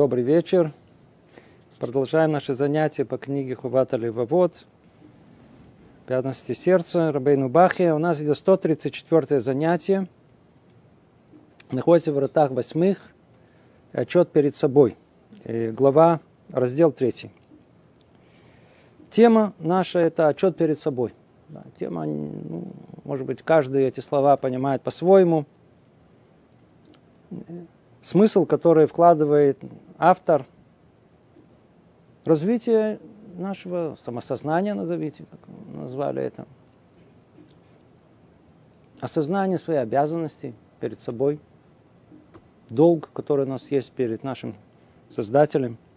Добрый вечер. Продолжаем наше занятие по книге Хувата Левовод. Пятности сердца, Рабейну Бахе. У нас идет 134 занятие. Находится в вратах восьмых. Отчет перед собой. И глава, раздел третий. Тема наша – это отчет перед собой. Тема, ну, может быть, каждый эти слова понимает по-своему. Смысл, который вкладывает автор, развитие нашего самосознания, назовите, как назвали это. Осознание своей обязанности перед собой, долг, который у нас есть перед нашим Создателем –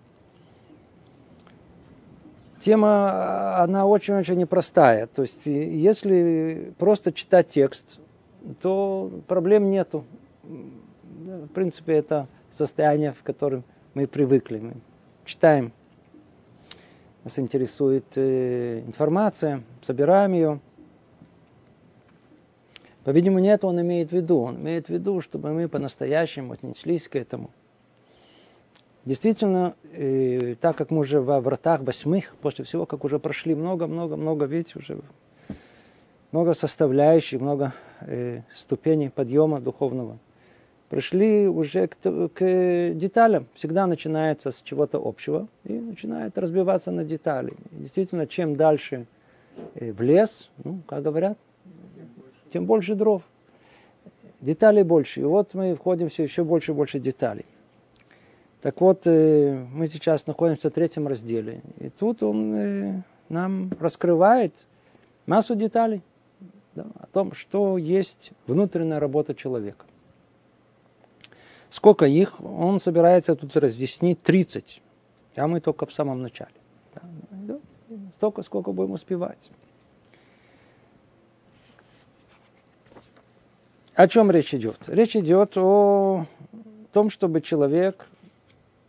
тема, она очень-очень непростая. То есть, если просто читать текст, то проблем нету. В принципе, это состояние, в котором мы привыкли. Мы читаем, нас интересует э, информация, собираем ее. По-видимому, нет, он имеет в виду. Он имеет в виду, чтобы мы по-настоящему отнеслись к этому – Действительно, э, так как мы уже во вратах восьмых, после всего, как уже прошли много-много-много, видите, уже много составляющих, много э, ступеней подъема духовного, пришли уже к, к деталям. Всегда начинается с чего-то общего и начинает разбиваться на детали. И действительно, чем дальше э, в лес, ну, как говорят, тем больше дров. Деталей больше. И вот мы входим все еще больше и больше деталей. Так вот, э, мы сейчас находимся в третьем разделе. И тут он э, нам раскрывает массу деталей да, о том, что есть внутренняя работа человека. Сколько их, он собирается тут разъяснить 30. А мы только в самом начале. Да, столько, сколько будем успевать. О чем речь идет? Речь идет о том, чтобы человек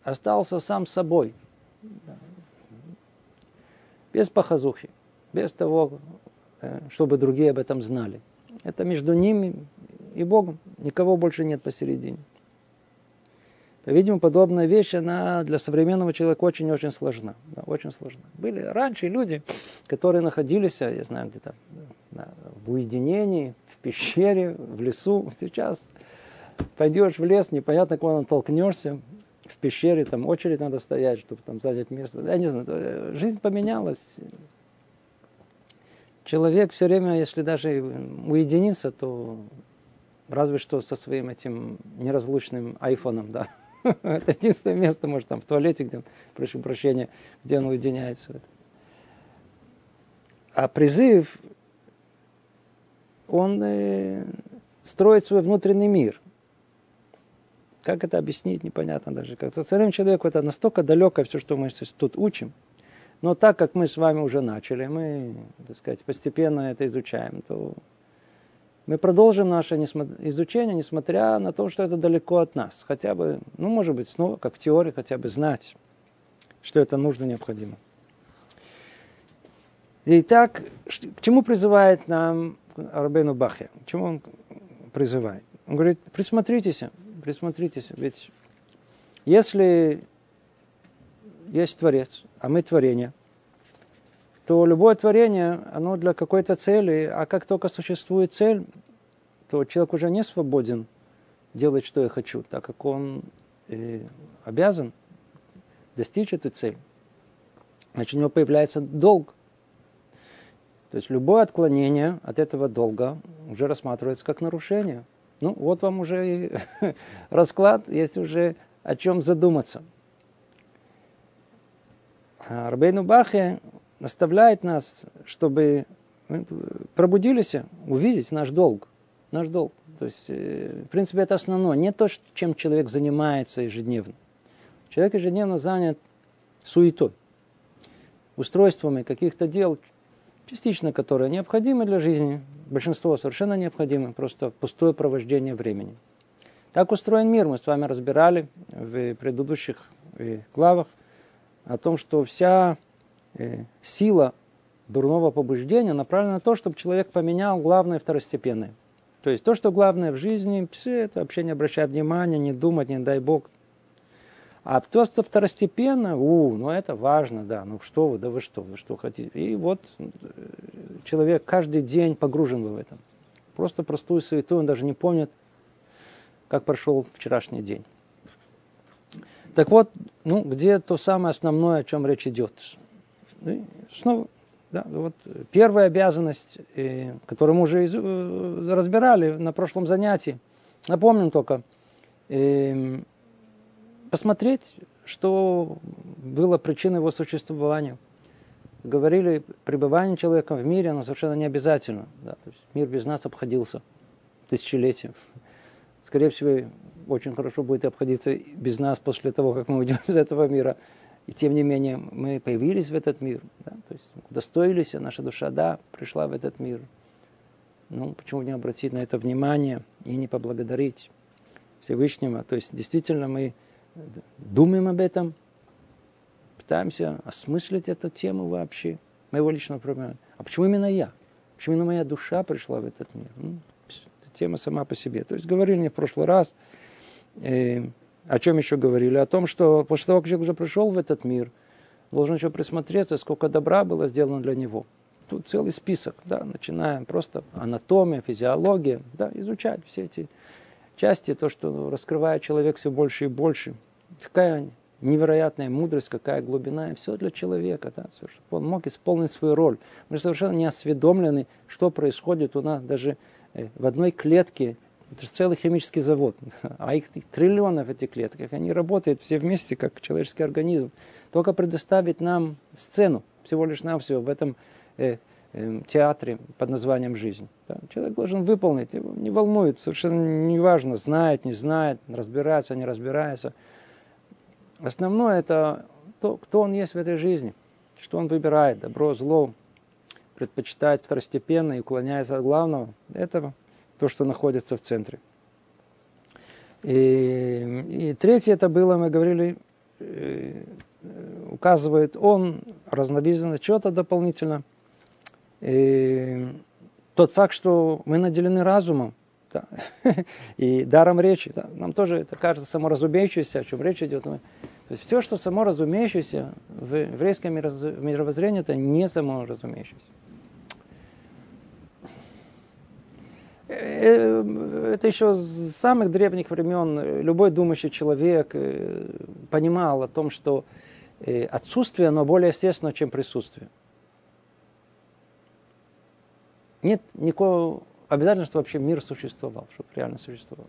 остался сам собой. Без похозухи, без того, э, чтобы другие об этом знали. Это между ними и Богом. Никого больше нет посередине. По-видимому, подобная вещь, она для современного человека очень-очень сложна. Да, очень сложна. Были раньше люди, которые находились, я знаю, где-то да, в уединении, в пещере, в лесу. Сейчас пойдешь в лес, непонятно, куда натолкнешься, в пещере, там очередь надо стоять, чтобы там занять место. Я не знаю, жизнь поменялась. Человек все время, если даже уединится, то разве что со своим этим неразлучным айфоном, да. Это единственное место, может, там в туалете, где он, прошу прощения, где он уединяется. А призыв, он э, строит свой внутренний мир. Как это объяснить, непонятно даже. Как современному человеку это настолько далеко все, что мы тут учим. Но так как мы с вами уже начали, мы, так сказать, постепенно это изучаем, то мы продолжим наше изучение, несмотря на то, что это далеко от нас. Хотя бы, ну, может быть, снова, как в теории, хотя бы знать, что это нужно, необходимо. Итак, к чему призывает нам Арбену Бахе? К чему он призывает? Он говорит, присмотритесь, присмотритесь, ведь если есть Творец, а мы творение, то любое творение, оно для какой-то цели, а как только существует цель, то человек уже не свободен делать, что я хочу, так как он э, обязан достичь эту цель. Значит, у него появляется долг. То есть любое отклонение от этого долга уже рассматривается как нарушение – ну, вот вам уже и расклад, есть уже о чем задуматься. А Рабейну Бахе наставляет нас, чтобы мы пробудились, увидеть наш долг. Наш долг. То есть, э, в принципе, это основное. Не то, чем человек занимается ежедневно. Человек ежедневно занят суетой, устройствами каких-то дел, частично которые необходимы для жизни, большинство совершенно необходимы, просто пустое провождение времени. Так устроен мир, мы с вами разбирали в предыдущих э, главах о том, что вся сила дурного побуждения направлена на то, чтобы человек поменял главное второстепенное. То есть то, что главное в жизни, все это вообще не обращать внимания, не думать, не дай Бог. А то, что второстепенно, у, ну это важно, да, ну что вы, да вы что, вы что хотите. И вот э, человек каждый день погружен в этом. Просто простую суету, он даже не помнит, как прошел вчерашний день. Так вот, ну, где то самое основное, о чем речь идет? И снова, да, вот первая обязанность, э, которую мы уже э, разбирали на прошлом занятии, напомним только, э, посмотреть, что было причиной его существования. Говорили, пребывание человека в мире, оно совершенно не обязательно. Да, то есть мир без нас обходился тысячелетия. Скорее всего, очень хорошо будет обходиться без нас после того, как мы уйдем из этого мира. И тем не менее, мы появились в этот мир. Да? То есть удостоились, наша душа, да, пришла в этот мир. Ну, почему не обратить на это внимание и не поблагодарить Всевышнего? То есть, действительно, мы думаем об этом, пытаемся осмыслить эту тему вообще, моего личного проблема. А почему именно я? Почему именно моя душа пришла в этот мир? Ну, тема сама по себе. То есть говорили мне в прошлый раз, э, о чем еще говорили? О том, что после того, как человек уже пришел в этот мир, должен еще присмотреться, сколько добра было сделано для него. Тут целый список, да, начинаем просто анатомия, физиология, да, изучать все эти части, то, что раскрывает человек все больше и больше. Какая невероятная мудрость, какая глубина, и все для человека, да, все, чтобы он мог исполнить свою роль. Мы совершенно не осведомлены, что происходит у нас даже э, в одной клетке это же целый химический завод, а их триллионов этих клеток, они работают все вместе, как человеческий организм. Только предоставить нам сцену, всего лишь навсего в этом э, э, театре под названием «Жизнь». Да? Человек должен выполнить, его не волнует, совершенно не важно, знает, не знает, разбирается, не разбирается. Основное это то, кто он есть в этой жизни, что он выбирает, добро, зло, предпочитает второстепенно и уклоняется от главного. Это то, что находится в центре. И, и третье это было, мы говорили, э, указывает он разновидность чего-то дополнительно. И тот факт, что мы наделены разумом да, и даром речи, да, нам тоже это кажется саморазумеющееся, о чем речь идет. Мы, то есть все, что саморазумеющееся в еврейском мировоззрении, это не саморазумеющееся. Э, это еще с самых древних времен любой думающий человек э, понимал о том, что э, отсутствие, оно более естественно, чем присутствие. Нет никакого обязательства, что вообще мир существовал, чтобы реально существовал.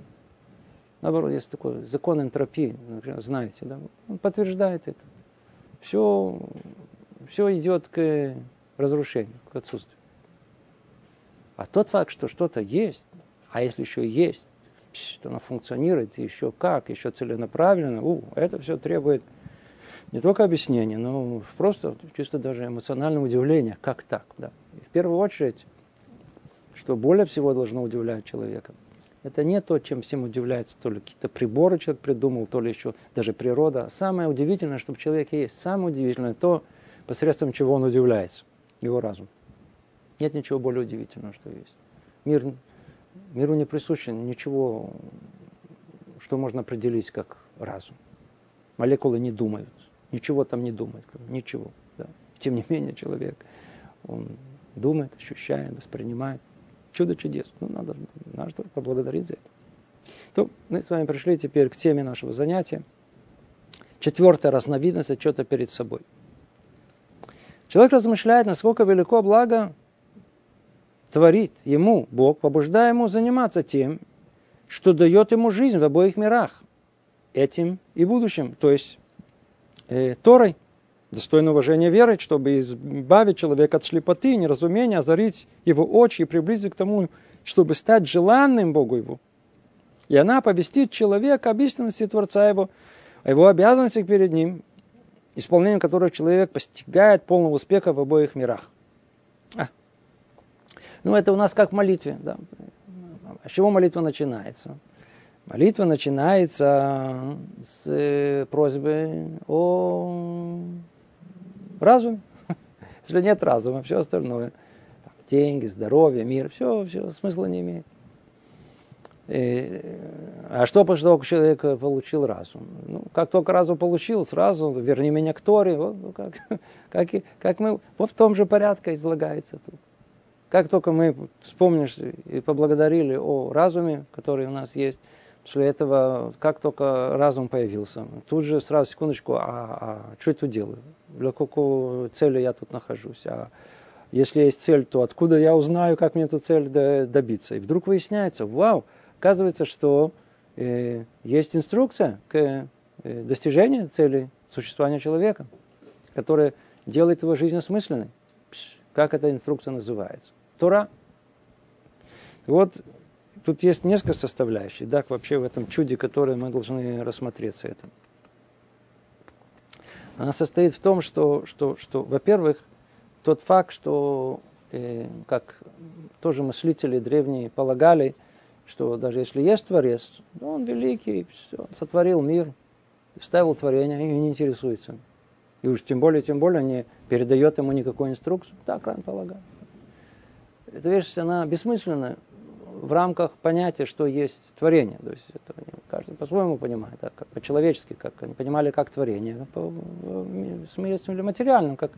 Наоборот, есть такой закон энтропии, знаете, да? он подтверждает это. Все, все идет к разрушению, к отсутствию. А тот факт, что что-то есть, а если еще есть, что оно функционирует, еще как, еще целенаправленно, у, это все требует не только объяснения, но просто чисто даже эмоционального удивления, как так. Да. И в первую очередь, что более всего должно удивлять человека, это не то, чем всем удивляется, то ли какие-то приборы человек придумал, то ли еще даже природа. Самое удивительное, что в человеке есть, самое удивительное то, посредством чего он удивляется, его разум. Нет ничего более удивительного, что есть. Мир, миру не присуще ничего, что можно определить как разум. Молекулы не думают, ничего там не думают, ничего. Да. Тем не менее человек, он думает, ощущает, воспринимает. Чудо чудес. Ну, надо, надо поблагодарить за это. То мы с вами пришли теперь к теме нашего занятия. Четвертая разновидность отчета перед собой. Человек размышляет, насколько велико благо творит ему, Бог, побуждая ему заниматься тем, что дает ему жизнь в обоих мирах, этим и будущим, то есть э, Торой, достойно уважения веры, чтобы избавить человека от слепоты, неразумения, озарить его очи и приблизить к тому, чтобы стать желанным Богу его. И она повестит человека об истинности Творца его, о его обязанностях перед ним, исполнением которых человек постигает полного успеха в обоих мирах. Ну, это у нас как в молитве. Да. С чего молитва начинается? Молитва начинается с э, просьбы о разуме. Если нет разума, все остальное, деньги, здоровье, мир, все, все смысла не имеет. И, а что после того, как человек получил разум? Ну, как только разум получил, сразу верни меня к Торе. Вот, ну, как, как, как мы, вот в том же порядке излагается тут. Как только мы вспомнишь и поблагодарили о разуме, который у нас есть, после этого, как только разум появился, тут же сразу, секундочку, а, а что я тут делаю? Для какой цели я тут нахожусь? А если есть цель, то откуда я узнаю, как мне эту цель добиться? И вдруг выясняется, вау, оказывается, что э, есть инструкция к э, достижению цели существования человека, которая делает его жизнь осмысленной. Как эта инструкция называется? Тора. Вот тут есть несколько составляющих, да, вообще в этом чуде, которое мы должны рассмотреть с этим. Она состоит в том, что, что, что во-первых, тот факт, что, э, как тоже мыслители древние полагали, что даже если есть Творец, он великий, он сотворил мир, ставил творение и не интересуется. И уж тем более, тем более не передает ему никакой инструкции. Так рано полагаю. Эта вещь, она бессмысленна в рамках понятия, что есть творение. То есть это каждый по-своему понимает, да, как по-человечески, как они понимали, как творение, по, в смысле материальном, как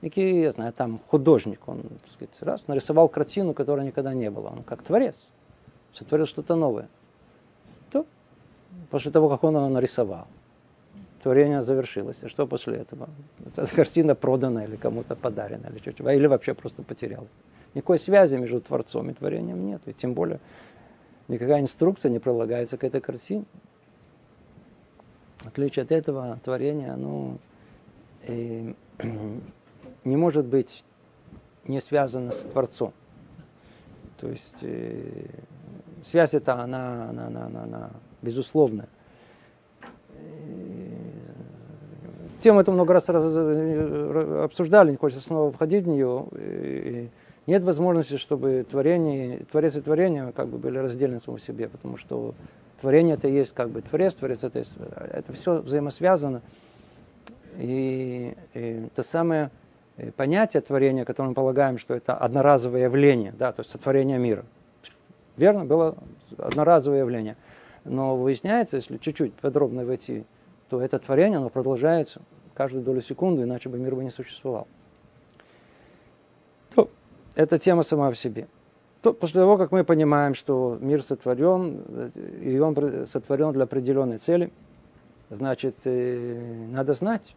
некий, я знаю, там художник, он так сказать, раз нарисовал картину, которой никогда не было, он как творец, сотворил что-то новое. То после того, как он его нарисовал, творение завершилось. И что после этого? Эта картина продана или кому-то подарена, или, что-то, или вообще просто потерялась. Никакой связи между Творцом и творением нет. И тем более никакая инструкция не прилагается к этой картине. В отличие от этого, творение, оно э, не может быть не связано с Творцом. То есть э, связь эта, она, она, она, она, она безусловная. Тему это много раз обсуждали, не хочется снова входить в нее нет возможности, чтобы творение, творец и творение как бы были раздельны самому себе, потому что творение это есть как бы творец, творец это есть, это все взаимосвязано. И, и то самое э, понятие творения, которое мы полагаем, что это одноразовое явление, да, то есть сотворение мира. Верно, было одноразовое явление. Но выясняется, если чуть-чуть подробно войти, то это творение, оно продолжается каждую долю секунды, иначе бы мир бы не существовал эта тема сама в себе. То, после того, как мы понимаем, что мир сотворен, и он сотворен для определенной цели, значит, э, надо знать.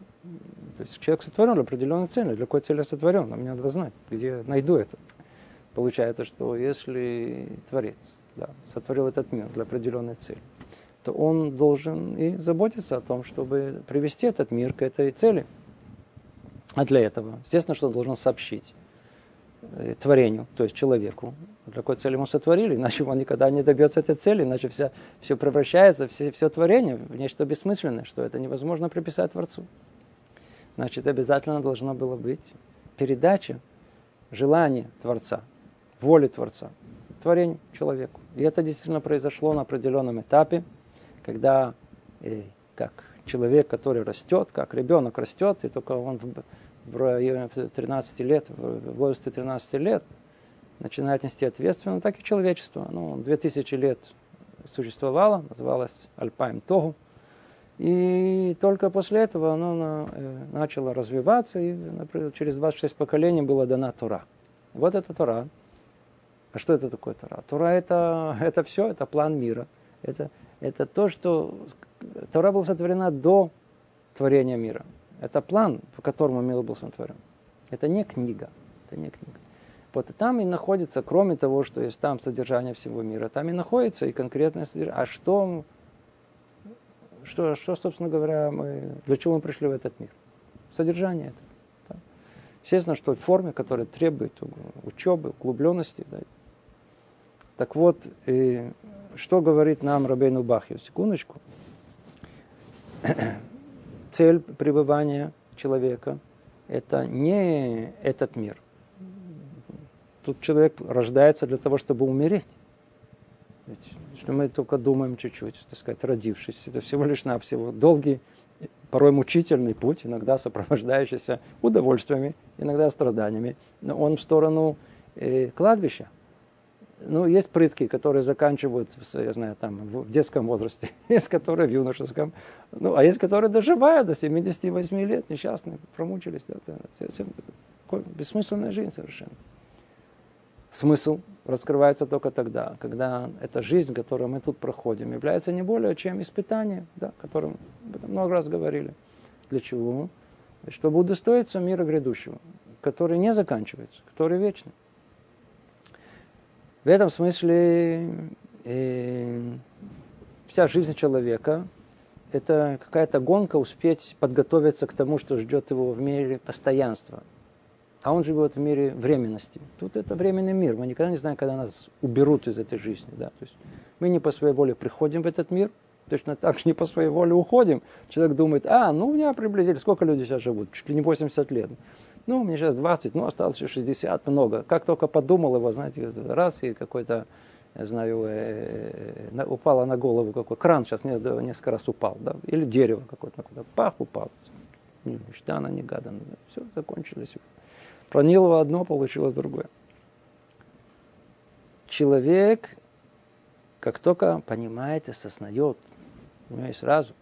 То есть человек сотворен для определенной цели. Для какой цели сотворен? Нам надо знать, где найду это. Получается, что если Творец да, сотворил этот мир для определенной цели, то он должен и заботиться о том, чтобы привести этот мир к этой цели. А для этого, естественно, что он должен сообщить Э, творению, то есть человеку. Для какой цели мы сотворили, иначе он никогда не добьется этой цели, иначе все, все превращается, все, все творение в нечто бессмысленное, что это невозможно приписать Творцу. Значит, обязательно должна была быть передача желания Творца, воли Творца, творению человеку. И это действительно произошло на определенном этапе, когда э, как человек, который растет, как ребенок растет, и только он в районе 13 лет, в возрасте 13 лет, начинает нести ответственность, так и человечество. Ну, 2000 лет существовало, называлось Альпаем Тогу. И только после этого оно э, начало развиваться, и например, через 26 поколений была дана Тора. Вот это Тора. А что это такое Тора? Тора это, это все, это план мира. Это, это то, что Тора была сотворена до творения мира. Это план, по которому мир был сотворен. Это не книга. Это не книга. Вот и там и находится, кроме того, что есть там содержание всего мира, там и находится и конкретное содержание. А что, что, что собственно говоря, мы, для чего мы пришли в этот мир? Содержание это. Да. Естественно, что в форме, которая требует учебы, углубленности. Да. Так вот, и что говорит нам Рабейну Бахью? Секундочку цель пребывания человека – это не этот мир. Тут человек рождается для того, чтобы умереть. Ведь, если мы только думаем чуть-чуть, так сказать, родившись, это всего лишь навсего долгий, порой мучительный путь, иногда сопровождающийся удовольствиями, иногда страданиями, но он в сторону э, кладбища. Ну, есть прытки, которые заканчивают, я знаю, там, в детском возрасте, есть которые в юношеском, ну, а есть которые доживают до 78 лет, несчастные, промучились. Это, это, это бессмысленная жизнь совершенно. Смысл раскрывается только тогда, когда эта жизнь, которую мы тут проходим, является не более чем испытанием, да, о котором много раз говорили. Для чего? Чтобы удостоиться мира грядущего, который не заканчивается, который вечный. В этом смысле э, вся жизнь человека – это какая-то гонка успеть подготовиться к тому, что ждет его в мире постоянства. А он живет в мире временности. Тут это временный мир. Мы никогда не знаем, когда нас уберут из этой жизни. Да? То есть мы не по своей воле приходим в этот мир, точно так же не по своей воле уходим. Человек думает, а, ну у меня приблизительно, сколько люди сейчас живут? Чуть ли не 80 лет. Ну, мне сейчас 20, ну, осталось еще 60, много. Как только подумал его, знаете, раз, и какой-то, я знаю, э, э, упало на голову какой кран, сейчас несколько раз упал, да, или дерево какое-то, пах, упал. Нежданно, негаданно. Да. Все, закончилось. Пронило одно, получилось другое. Человек, как только понимает и осознает, у него есть разум,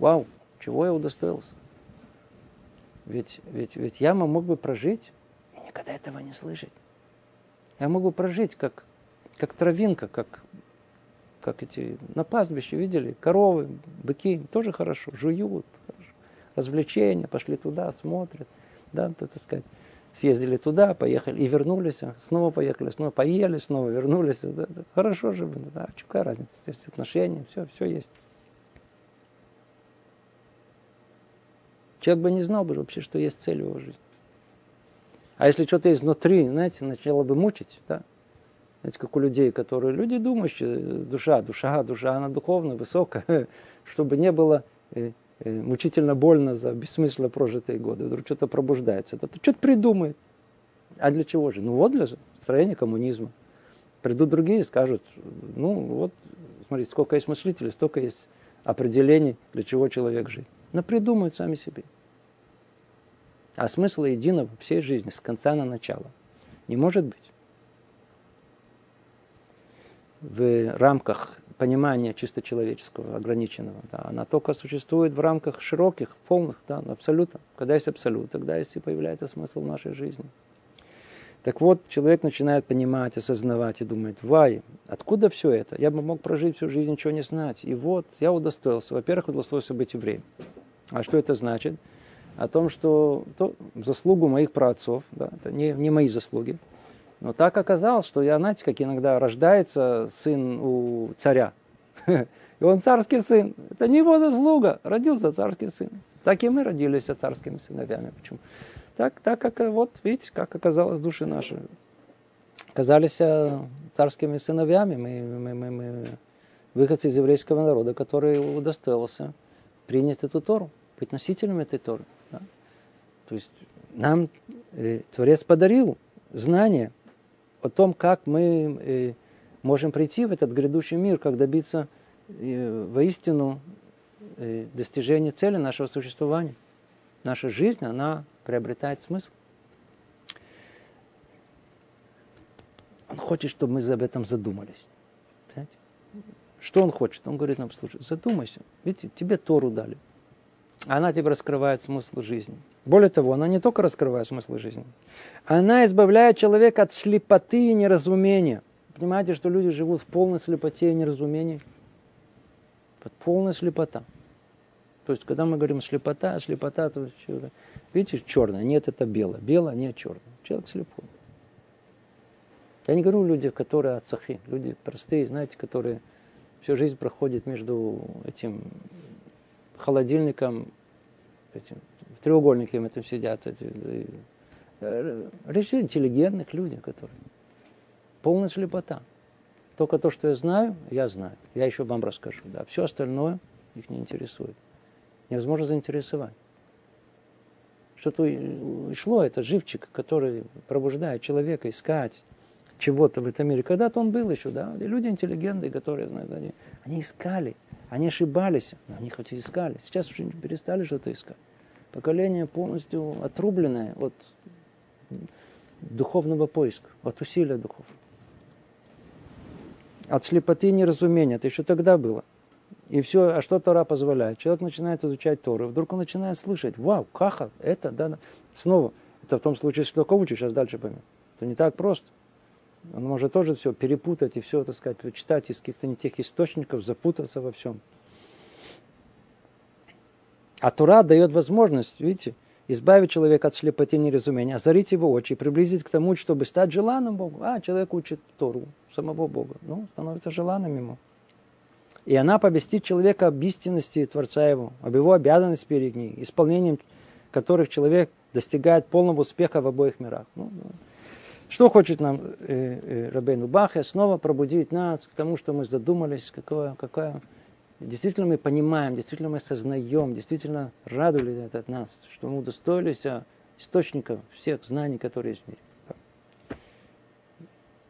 вау, чего я удостоился? Ведь, ведь, ведь я мог бы прожить и никогда этого не слышать. Я мог бы прожить как, как травинка, как, как эти на пастбище видели, коровы, быки, тоже хорошо, жуют, хорошо. развлечения, пошли туда, смотрят, да, так сказать, съездили туда, поехали и вернулись, снова поехали, снова поели, снова вернулись, да, да, хорошо же, да, какая разница, есть отношения, все, все есть. Человек бы не знал бы вообще, что есть цель в его жизни. А если что-то есть внутри, знаете, начало бы мучить, да? Знаете, как у людей, которые люди думающие, душа, душа, душа, она духовная, высокая, чтобы не было э, э, мучительно больно за бессмысленно прожитые годы. Вдруг что-то пробуждается. Это что-то придумает. А для чего же? Ну вот для строения коммунизма. Придут другие и скажут, ну вот, смотрите, сколько есть мыслителей, столько есть определений, для чего человек жить напридумают сами себе. А смысла единого всей жизни с конца на начало не может быть. В рамках понимания чисто человеческого, ограниченного. Да, она только существует в рамках широких, полных, да, абсолютно. Когда есть абсолют, тогда есть и появляется смысл нашей жизни. Так вот, человек начинает понимать, осознавать и думает, вай, откуда все это? Я бы мог прожить всю жизнь, ничего не знать. И вот, я удостоился. Во-первых, удостоился быть евреем. А что это значит? О том, что то, заслугу моих праотцов, да, это не, не мои заслуги. Но так оказалось, что я, знаете, как иногда рождается сын у царя. И он царский сын. Это не его заслуга. Родился царский сын. Так и мы родились царскими сыновьями. Почему? Так, так как, вот, видите, как оказалось души наши. Оказались э, царскими сыновьями. Мы, мы, мы, мы выходцы из еврейского народа, который удостоился принять эту Тору быть носителем этой Торы. Да? То есть нам э, Творец подарил знание о том, как мы э, можем прийти в этот грядущий мир, как добиться э, воистину э, достижения цели нашего существования. Наша жизнь, она приобретает смысл. Он хочет, чтобы мы об этом задумались. Понимаете? Что он хочет? Он говорит нам, слушай, задумайся. Видите, тебе Тору дали она тебе раскрывает смысл жизни. Более того, она не только раскрывает смысл жизни, она избавляет человека от слепоты и неразумения. Понимаете, что люди живут в полной слепоте и неразумении? Вот полная слепота. То есть, когда мы говорим слепота, слепота, то видите, черное, нет, это белое. Белое, нет, черное. Человек слепой. Я не говорю люди, которые отцахи, люди простые, знаете, которые всю жизнь проходят между этим холодильником, этим, в треугольнике им этом сидят. Эти, э, речь интеллигентных людей, которые полная слепота. Только то, что я знаю, я знаю. Я еще вам расскажу. Да. Все остальное их не интересует. Невозможно заинтересовать. Что-то шло, это живчик, который пробуждает человека искать чего-то в этом мире. Когда-то он был еще, да, люди интеллигентные, которые, знают, они, они искали, они ошибались, но они хоть и искали. Сейчас уже перестали что-то искать. Поколение полностью отрубленное от духовного поиска, от усилия духовного. от слепоты и неразумения. Это еще тогда было. И все, а что Тора позволяет? Человек начинает изучать Тору, вдруг он начинает слышать, вау, каха, это, да, да. Снова, это в том случае, если только учишь, сейчас дальше поймем. Это не так просто. Он может тоже все перепутать и все, так сказать, читать из каких-то не тех источников, запутаться во всем. А Тура дает возможность, видите, избавить человека от слепоты неразумения, озарить его очи, приблизить к тому, чтобы стать желанным Богу. А, человек учит Тору, самого Бога. Ну, становится желанным ему. И она повестит человека об истинности Творца его, об его обязанности перед ней, исполнением которых человек достигает полного успеха в обоих мирах. Ну, ну. Что хочет нам э, э, Рабейну Бахе? Снова пробудить нас к тому, что мы задумались, какое, какая... Действительно мы понимаем, действительно мы сознаем, действительно радовали это от нас, что мы удостоились источников всех знаний, которые есть в мире.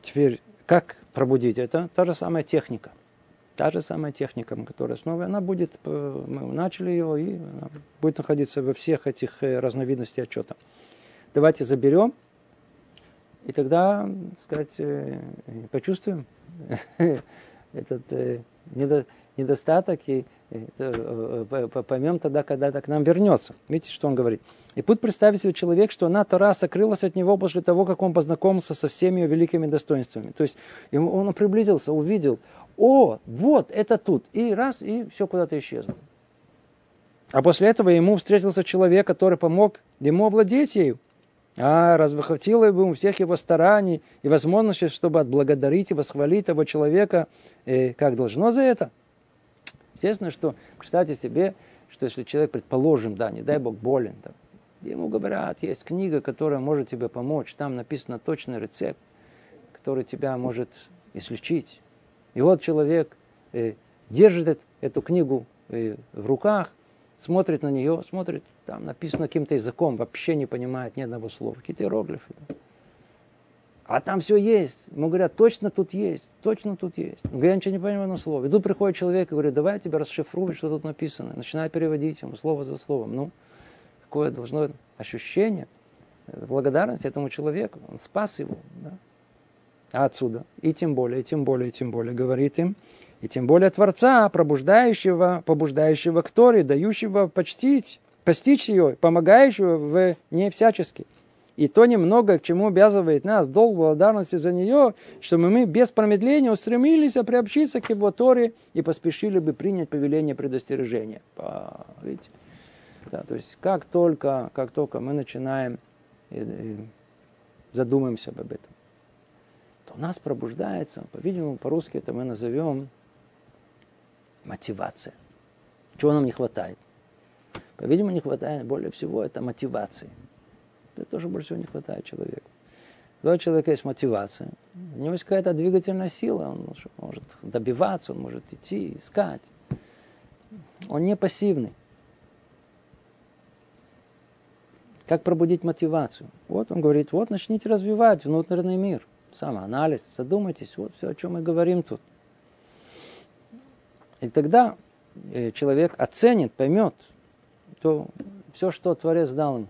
Теперь, как пробудить это? Та же самая техника. Та же самая техника, которая снова, она будет, э, мы начали ее, и будет находиться во всех этих э, разновидностях отчета. Давайте заберем и тогда, сказать, э, почувствуем этот э, недостаток и э, поймем тогда, когда это к нам вернется. Видите, что он говорит? И путь представить себе человек, что она Тора сокрылась от него после того, как он познакомился со всеми ее великими достоинствами. То есть он приблизился, увидел, о, вот, это тут. И раз, и все куда-то исчезло. А после этого ему встретился человек, который помог ему овладеть ею. А разве хватило бы у всех его стараний и возможностей, чтобы отблагодарить и восхвалить того человека, э, как должно за это? Естественно, что представьте себе, что если человек, предположим, да, не дай бог, болен, да, ему говорят, есть книга, которая может тебе помочь, там написано точный рецепт, который тебя может излечить. И вот человек э, держит эту книгу э, в руках, смотрит на нее, смотрит, там написано каким-то языком, вообще не понимает ни одного слова, какие-то иероглифы. А там все есть. Ему говорят, точно тут есть, точно тут есть. Говорит, я ничего не понимаю одно слово. И тут приходит человек и говорит, давай я тебе расшифрую, что тут написано. Начинаю переводить ему слово за словом. Ну, какое должно ощущение благодарности этому человеку. Он спас его. Да? А отсюда, и тем более, и тем более, и тем более, говорит им, и тем более Творца, пробуждающего, побуждающего к Торе, дающего почтить, постичь ее, помогающего в ней всячески. И то немного, к чему обязывает нас долг благодарности за нее, чтобы мы без промедления устремились а приобщиться к его Торе и поспешили бы принять повеление предостережения. Видите? Да, то есть как только, как только мы начинаем и, и задумаемся об этом, то у нас пробуждается, по-видимому, по-русски это мы назовем мотивация. Чего нам не хватает? По-видимому, не хватает более всего это мотивации. Это тоже больше всего не хватает человеку. Когда у человека есть мотивация, у него есть какая-то двигательная сила, он может добиваться, он может идти, искать. Он не пассивный. Как пробудить мотивацию? Вот он говорит, вот начните развивать внутренний мир, самоанализ, задумайтесь, вот все, о чем мы говорим тут. И тогда э, человек оценит, поймет, то все, что Творец дал ему,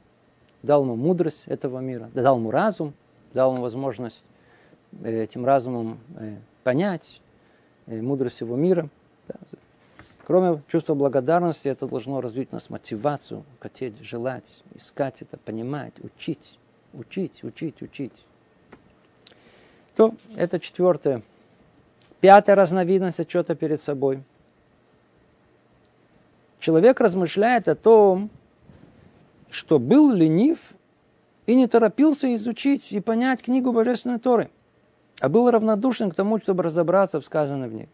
дал ему мудрость этого мира, дал ему разум, дал ему возможность э, этим разумом э, понять мудрость его мира. Кроме чувства благодарности, это должно развить у нас мотивацию, хотеть, желать, искать это, понимать, учить, учить, учить, учить. То это четвертое. Пятая разновидность отчета перед собой – человек размышляет о том, что был ленив и не торопился изучить и понять книгу Божественной Торы, а был равнодушен к тому, чтобы разобраться в сказанном в ней.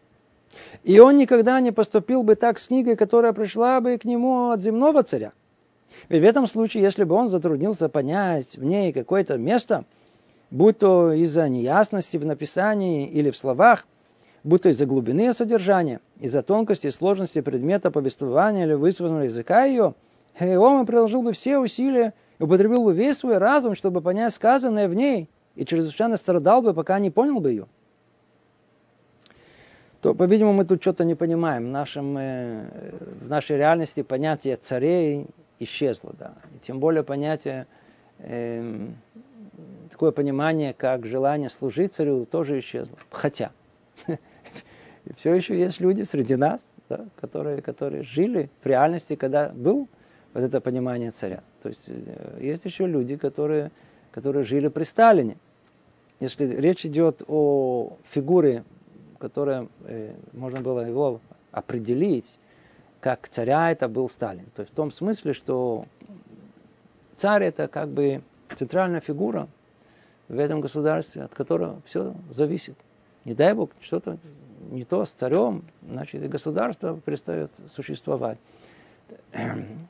И он никогда не поступил бы так с книгой, которая пришла бы к нему от земного царя. Ведь в этом случае, если бы он затруднился понять в ней какое-то место, будь то из-за неясности в написании или в словах – будто из-за глубины содержания, из-за тонкости и сложности предмета повествования или вызванного языка ее, он приложил бы все усилия и употребил бы весь свой разум, чтобы понять сказанное в ней, и чрезвычайно страдал бы, пока не понял бы ее. То, по-видимому, мы тут что-то не понимаем. В, нашем, э, в нашей реальности понятие царей исчезло, да. И тем более понятие, э, такое понимание, как желание служить царю, тоже исчезло. Хотя, все еще есть люди среди нас, да, которые, которые жили в реальности, когда был вот это понимание царя. То есть э, есть еще люди, которые, которые жили при Сталине. Если речь идет о фигуре, которая э, можно было его определить, как царя это был Сталин. То есть в том смысле, что царь это как бы центральная фигура в этом государстве, от которого все зависит. Не дай Бог, что-то не то с царем, значит, и государство перестает существовать.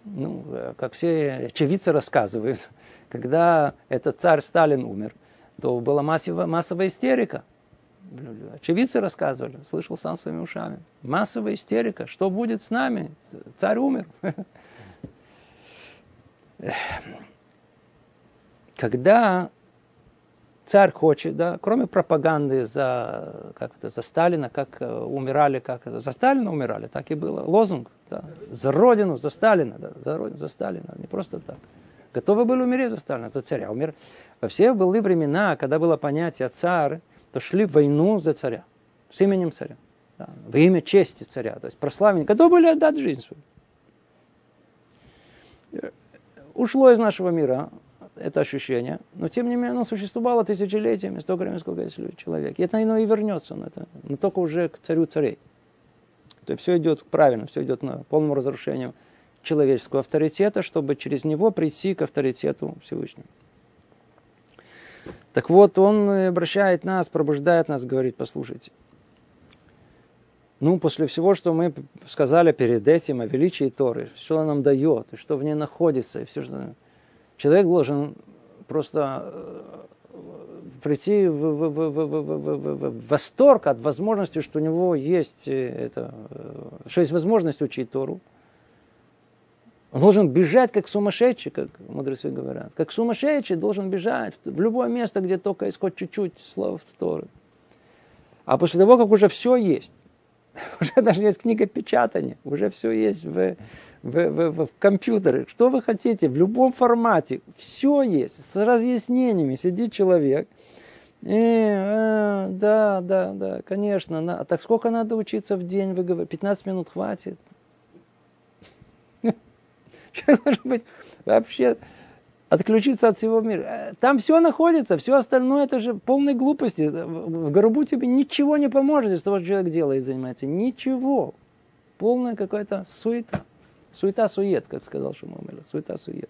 Ну, как все очевидцы рассказывают, когда этот царь Сталин умер, то была массовая, массовая истерика. Очевидцы рассказывали, слышал сам своими ушами. Массовая истерика. Что будет с нами? Царь умер. Когда царь хочет, да, кроме пропаганды за, как это, за Сталина, как э, умирали, как это, за Сталина умирали, так и было. Лозунг, да, за Родину, за Сталина, да, за Родину, за Сталина, не просто так. Готовы были умереть за Сталина, за царя. Умер... Во все были времена, когда было понятие царь, то шли в войну за царя, с именем царя, да, во имя чести царя, то есть прославление, готовы были отдать жизнь свою. Э, ушло из нашего мира это ощущение, но тем не менее оно существовало тысячелетиями, столько времени, сколько есть человек. И это оно и вернется, но, это, но только уже к царю царей. То есть все идет правильно, все идет на полному разрушению человеческого авторитета, чтобы через него прийти к авторитету Всевышнего. Так вот, он обращает нас, пробуждает нас, говорит, послушайте. Ну, после всего, что мы сказали перед этим о величии Торы, что она нам дает, и что в ней находится, и все, что человек должен просто э, прийти в, в, в, в, в, в восторг от возможности, что у него есть э, это, э, что есть возможность учить Тору. Он должен бежать как сумасшедший, как мудрецы говорят. Как сумасшедший должен бежать в любое место, где только есть хоть чуть-чуть слов Торы. А после того, как уже все есть, уже даже есть книга печатания, уже все есть в, в, в, в, компьютере, что вы хотите, в любом формате, все есть, с разъяснениями сидит человек. И, э, да, да, да, конечно. На, так сколько надо учиться в день, вы говорите, 15 минут хватит? Должен быть вообще отключиться от всего мира. Там все находится, все остальное это же полной глупости. В гробу тебе ничего не поможет того, что человек делает, занимается. Ничего. Полная какая-то суета. Суета-сует, как сказал Шумомель. Суета-сует.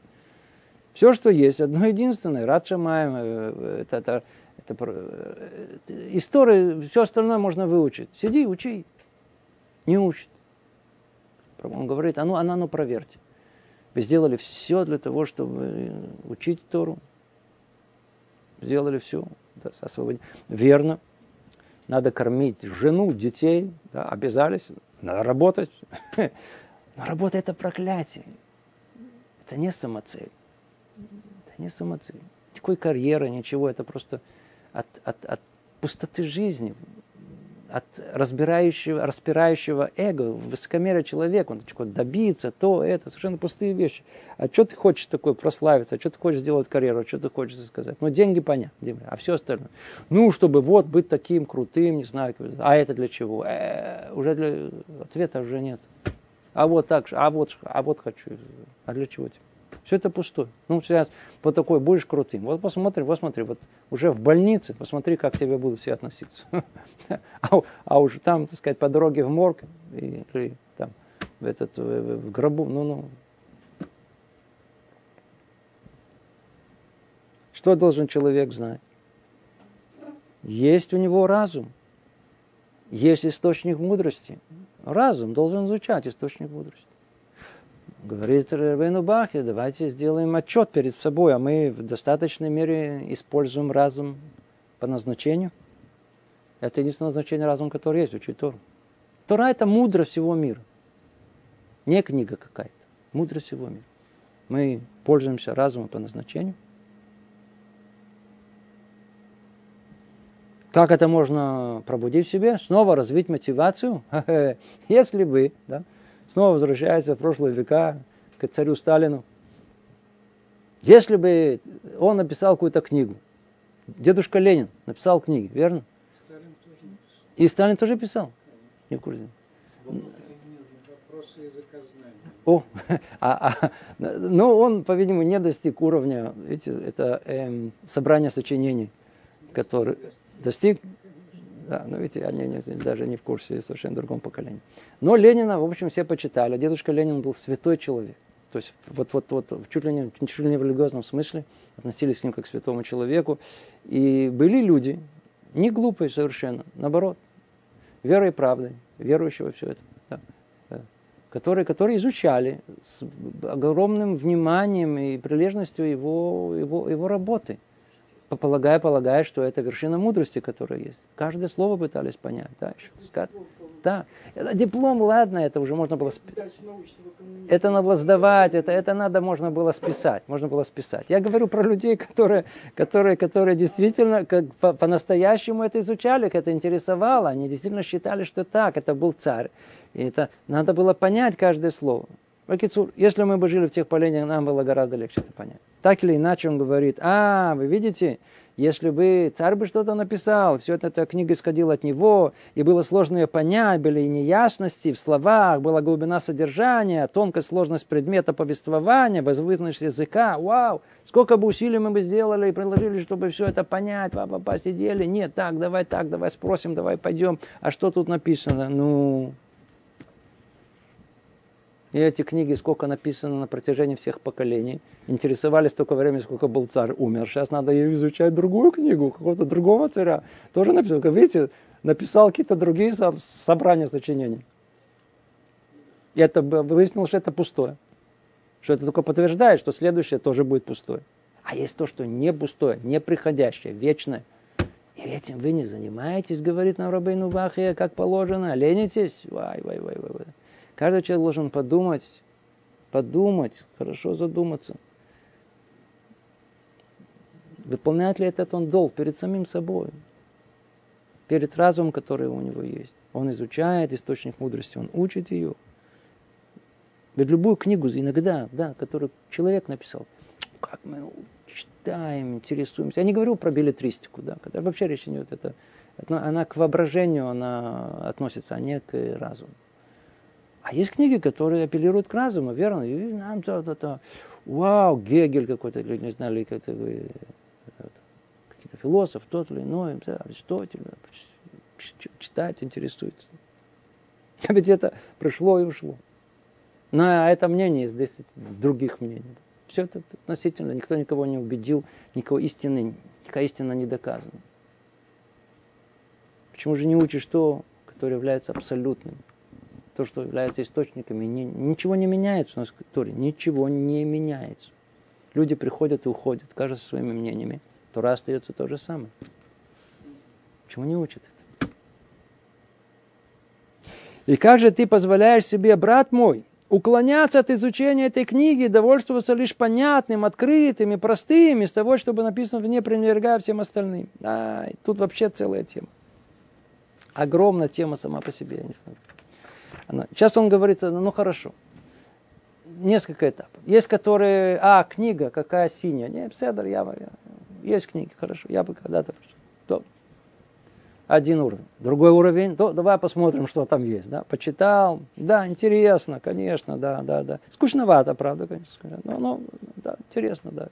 Все, что есть, одно единственное. Рад Шамаем, э, это, это, это, это история, все остальное можно выучить. Сиди, учи. Не учит. Он говорит, а ну, а ну, ну проверьте. Вы сделали все для того, чтобы учить Тору. Сделали все. Да, освободить. Верно. Надо кормить жену, детей. Да, обязались. Надо работать. Но работа – это проклятие. Это не самоцель. Это не самоцель. Никакой карьеры, ничего. Это просто от, от, от пустоты жизни, от разбирающего, распирающего эго, высокомерия человека. Он хочет добиться, то, это, совершенно пустые вещи. А что ты хочешь такое прославиться, а что ты хочешь сделать карьеру, а что ты хочешь сказать? Ну, деньги понятно, а все остальное. Ну, чтобы вот быть таким крутым, не знаю, а это для чего? Э, уже для ответа уже нет а вот так, а вот, а вот хочу. А для чего тебе? Все это пустое. Ну, сейчас по такой будешь крутым. Вот посмотри, вот смотри, вот уже в больнице, посмотри, как к тебе будут все относиться. а, а уже там, так сказать, по дороге в морг или там в, этот, в гробу, ну, ну. Что должен человек знать? Есть у него разум, есть источник мудрости, Разум должен изучать источник мудрости. Говорит Рабейну Бахе, давайте сделаем отчет перед собой, а мы в достаточной мере используем разум по назначению. Это единственное назначение разума, которое есть, учить Тору. Тора – это мудрость всего мира. Не книга какая-то, мудрость всего мира. Мы пользуемся разумом по назначению – Как это можно пробудить в себе? Снова развить мотивацию? Если бы, да, снова возвращается в прошлые века к царю Сталину. Если бы он написал какую-то книгу, дедушка Ленин написал книги, верно? И Сталин тоже писал. Не в курсе. О, а, а, ну он, по-видимому, не достиг уровня, видите, это эм, собрание сочинений, который достиг, да, ну видите, они не, даже не в курсе, совершенно другом поколении. Но Ленина, в общем, все почитали. Дедушка Ленин был святой человек. То есть вот, вот, вот чуть, ли не, чуть ли не в религиозном смысле относились к ним как к святому человеку. И были люди, не глупые совершенно, наоборот, верой и правдой, верующие все это которые, которые изучали с огромным вниманием и прилежностью его, его, его работы, полагая, полагая, что это вершина мудрости, которая есть. Каждое слово пытались понять. Да, еще. Да. Диплом, ладно, это уже можно было... списать. Это надо было сдавать, это, это надо можно было списать. Можно было списать. Я говорю про людей, которые, которые, которые действительно как, по, по-настоящему это изучали, это интересовало. Они действительно считали, что так, это был царь. И это надо было понять каждое слово. Ракицур, если мы бы жили в тех поколениях, нам было гораздо легче это понять. Так или иначе он говорит, а, вы видите, если бы царь бы что-то написал, все это, эта книга исходила от него, и было сложно ее понять, были и неясности в словах, была глубина содержания, тонкость, сложность предмета повествования, возвышенность языка. Вау! Сколько бы усилий мы бы сделали и приложили, чтобы все это понять, папа, посидели. Нет, так, давай так, давай спросим, давай пойдем. А что тут написано? Ну, и эти книги, сколько написано на протяжении всех поколений, интересовались столько времени, сколько был царь умер. Сейчас надо изучать другую книгу, какого-то другого царя. Тоже написал. Как видите, написал какие-то другие собрания сочинений. И это выяснилось, что это пустое. Что это только подтверждает, что следующее тоже будет пустое. А есть то, что не пустое, не приходящее, вечное. И этим вы не занимаетесь, говорит нам Рабейну Бахия, как положено, ленитесь. Вай, вай, вай, вай, вай. Каждый человек должен подумать, подумать, хорошо задуматься. Выполняет ли этот он долг перед самим собой, перед разумом, который у него есть. Он изучает источник мудрости, он учит ее. Ведь любую книгу иногда, да, которую человек написал, как мы читаем, интересуемся. Я не говорю про билетристику, да, когда вообще речь идет, это, она к воображению она относится, а не к разуму. А есть книги, которые апеллируют к разуму, верно? И нам то, то, то. Вау, Гегель какой-то, или не знали, как-то какие-то философ, тот или иной, Аристотель, читать, интересуется. А ведь это пришло и ушло. На это мнение 10 других мнений. Все это относительно, никто никого не убедил, никого истины, никакая истина не доказана. Почему же не учишь то, которое является абсолютным? То, что является источниками, ни, ничего не меняется у нас в Торе, ничего не меняется. Люди приходят и уходят, каждый своими мнениями. Тора остается то же самое. Почему не учат это? И как же ты позволяешь себе, брат мой, уклоняться от изучения этой книги, довольствоваться лишь понятным, открытым и простым, из того, чтобы написано в ней, пренебрегая всем остальным. А, тут вообще целая тема. Огромная тема сама по себе. Я не знаю. Сейчас он говорит, ну хорошо, несколько этапов. Есть которые, а, книга, какая синяя. Не, Седер, я, я, есть книги, хорошо, я бы когда-то то, один уровень. Другой уровень, то давай посмотрим, что там есть. Да? Почитал, да, интересно, конечно, да, да, да. Скучновато, правда, конечно. Но, но да, интересно, да.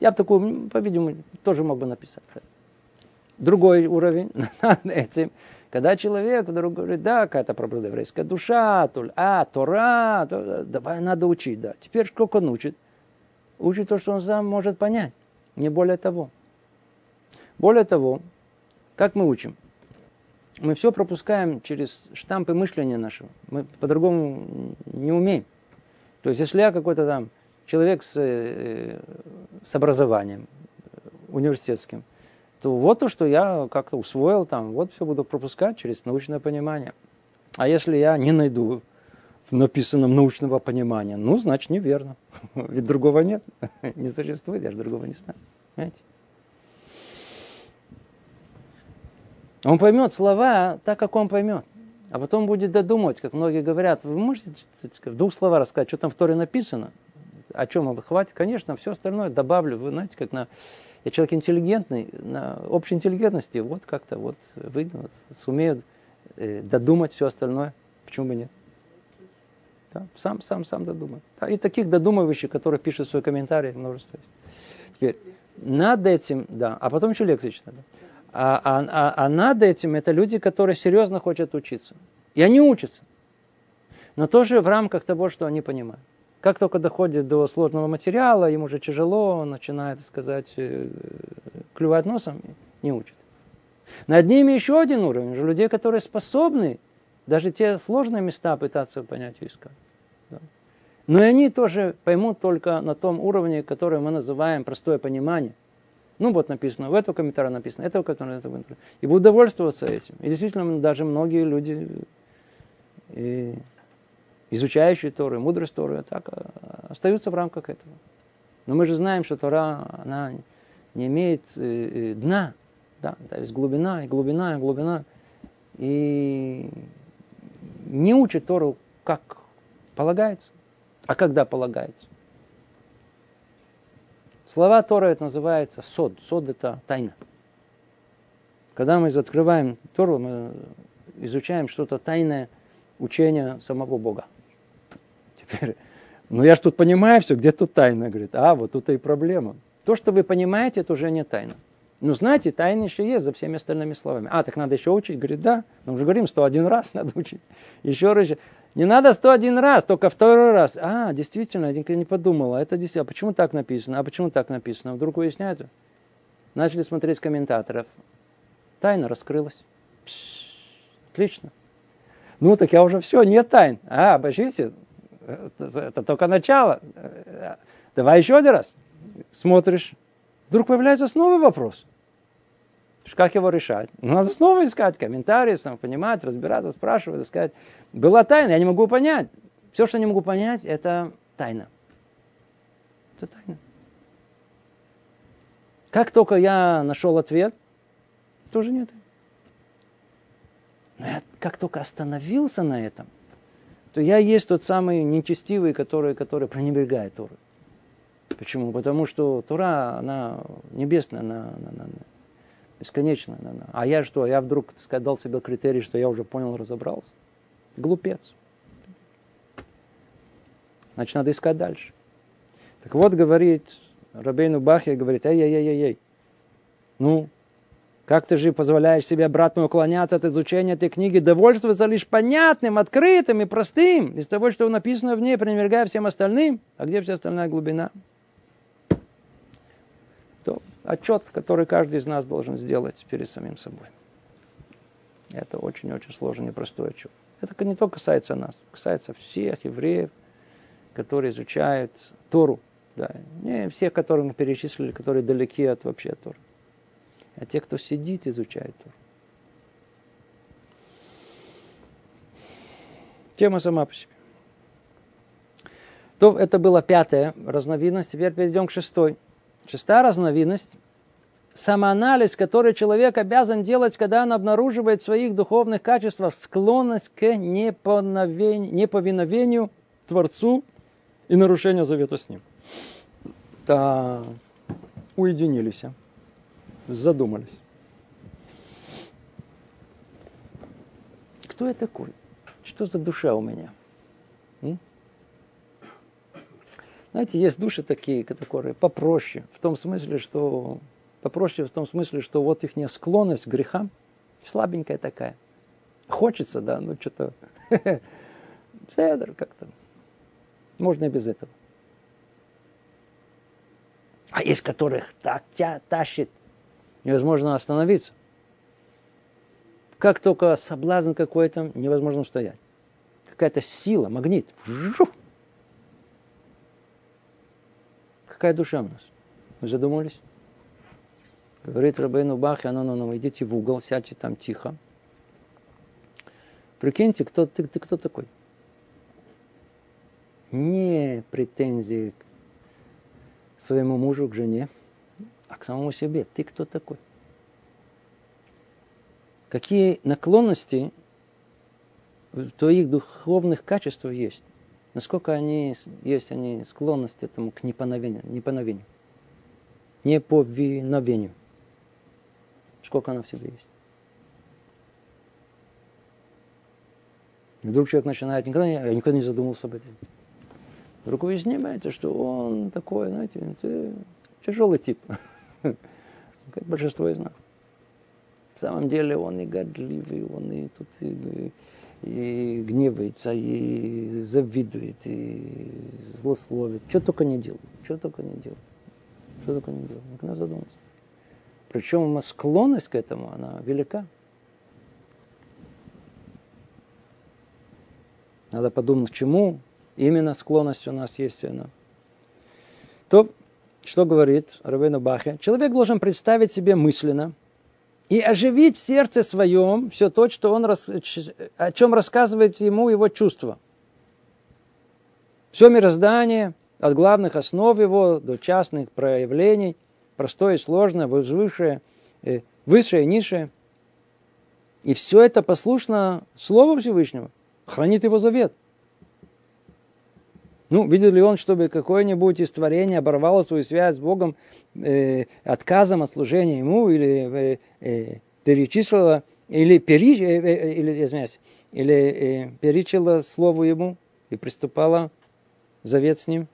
Я бы такую, по-видимому, тоже мог бы написать. Другой уровень над этим – когда человек вдруг говорит, да, какая-то проблема еврейская душа, то, а, Тора, то, давай надо учить, да. Теперь сколько он учит? Учит то, что он сам может понять, не более того. Более того, как мы учим? Мы все пропускаем через штампы мышления нашего. Мы по-другому не умеем. То есть, если я какой-то там человек с, э, с образованием университетским, то вот то, что я как-то усвоил там, вот все буду пропускать через научное понимание. А если я не найду в написанном научного понимания, ну, значит, неверно. Ведь другого нет, не существует, я же другого не знаю. Понимаете? Он поймет слова так, как он поймет. А потом будет додумывать, как многие говорят, вы можете в двух словах рассказать, что там в Торе написано? О чем хватит? Конечно, все остальное добавлю. Вы знаете, как на я человек интеллигентный, на общей интеллигентности вот как-то вот выйду, вот, сумею э, додумать все остальное. Почему бы нет? Да, сам, сам, сам додумать. Да, и таких додумывающих, которые пишут свои комментарии, множество Теперь, над этим, да, а потом еще лекции читать. Да. А, а, а, а над этим это люди, которые серьезно хотят учиться. И они учатся. Но тоже в рамках того, что они понимают. Как только доходит до сложного материала, ему уже тяжело, он начинает, сказать, э, клювать носом, не учит. Над ними еще один уровень, же людей, которые способны даже те сложные места пытаться понять и искать. Да. Но и они тоже поймут только на том уровне, который мы называем простое понимание. Ну вот написано, в этом комментарии написано, этого комментария написано. И будут довольствоваться этим. И действительно, даже многие люди, и изучающие Торы, мудрость Торы, так а, остаются в рамках этого. Но мы же знаем, что Тора, она не имеет э, э, дна, да, то есть глубина, и глубина, и глубина. И не учит Тору, как полагается. А когда полагается? Слова Тора это называется сод. Сод это тайна. Когда мы открываем Тору, мы изучаем что-то тайное учение самого Бога. Ну я ж тут понимаю все, где тут тайна? Говорит, а, вот тут и проблема. То, что вы понимаете, это уже не тайна. Ну, знаете, тайна еще есть за всеми остальными словами. А, так надо еще учить? Говорит, да. Мы уже говорим, 101 раз надо учить. Еще раз. Не надо 101 раз, только второй раз. А, действительно, я не подумала. Это действительно, а почему так написано? А почему так написано? Вдруг выясняют. Начали смотреть комментаторов. Тайна раскрылась. Пш, отлично. Ну, так я уже все, нет тайн. А, обождите, это, это только начало. Давай еще один раз. Смотришь, вдруг появляется новый вопрос. Как его решать? Ну, надо снова искать комментарии, сам понимать, разбираться, спрашивать, искать. Была тайна, я не могу понять. Все, что не могу понять, это тайна. Это тайна. Как только я нашел ответ, тоже нет. Но я как только остановился на этом, то я есть тот самый нечестивый, который, который пренебрегает Тору. Почему? Потому что Тура, она небесная, она, она, она бесконечная. Она, она. А я что? Я вдруг так сказать, дал себе критерий, что я уже понял, разобрался. Глупец. Значит, надо искать дальше. Так вот, говорит Рабейну Бахе, говорит, эй-эй-эй-эй, ну, как ты же позволяешь себе обратно уклоняться от изучения этой книги, довольствоваться лишь понятным, открытым и простым, из того, что написано в ней, пренебрегая всем остальным? А где вся остальная глубина? То отчет, который каждый из нас должен сделать перед самим собой. Это очень-очень сложный, непростой отчет. Это не только касается нас, касается всех евреев, которые изучают Тору. Да. Не всех, которых мы перечислили, которые далеки от вообще Торы а те, кто сидит, изучает Тору. Тема сама по себе. То это была пятая разновидность. Теперь перейдем к шестой. Шестая разновидность – самоанализ, который человек обязан делать, когда он обнаруживает в своих духовных качествах склонность к неповиновению Творцу и нарушению завета с Ним. Да, уединились задумались. Кто я такой? Что за душа у меня? М? Знаете, есть души такие, которые попроще, в том смысле, что попроще в том смысле, что вот их склонность к грехам слабенькая такая. Хочется, да, ну что-то Седер как-то. Можно и без этого. А есть которых так тя, тащит невозможно остановиться. Как только соблазн какой-то, невозможно устоять. Какая-то сила, магнит. Какая душа у нас? Вы задумались? Говорит Рабейну Бахе, ну, ну, ну, идите в угол, сядьте там тихо. Прикиньте, кто, ты, ты кто такой? Не претензии к своему мужу, к жене, а к самому себе. Ты кто такой? Какие наклонности в твоих духовных качествах есть? Насколько они есть они склонность этому к неповиновению, неповиновению, неповиновению? Сколько оно в себе есть? И вдруг человек начинает, никогда не, я никогда не задумывался об этом. Вдруг вы понимаете, что он такой, знаете, тяжелый тип, как большинство из нас. В самом деле он и гордливый, он и тут и, и гневается, и завидует, и злословит. Что только не делает, что только не делает. Что только не делает. Никогда задумался. Причем склонность к этому, она велика. Надо подумать, к чему именно склонность у нас есть она. То, что говорит Равена Бахе, человек должен представить себе мысленно – и оживить в сердце своем все то, что он, о чем рассказывает ему его чувство. Все мироздание, от главных основ его до частных проявлений, простое и сложное, высшее, э, высшее и низшее. И все это послушно Слову Всевышнего, хранит его завет. Ну, видел ли он, чтобы какое-нибудь из творений оборвало свою связь с Богом э, отказом от служения Ему или э, э, перечислило, или, пери, э, э, или, извиняюсь, или э, перечило Слову Ему и приступало завет с Ним?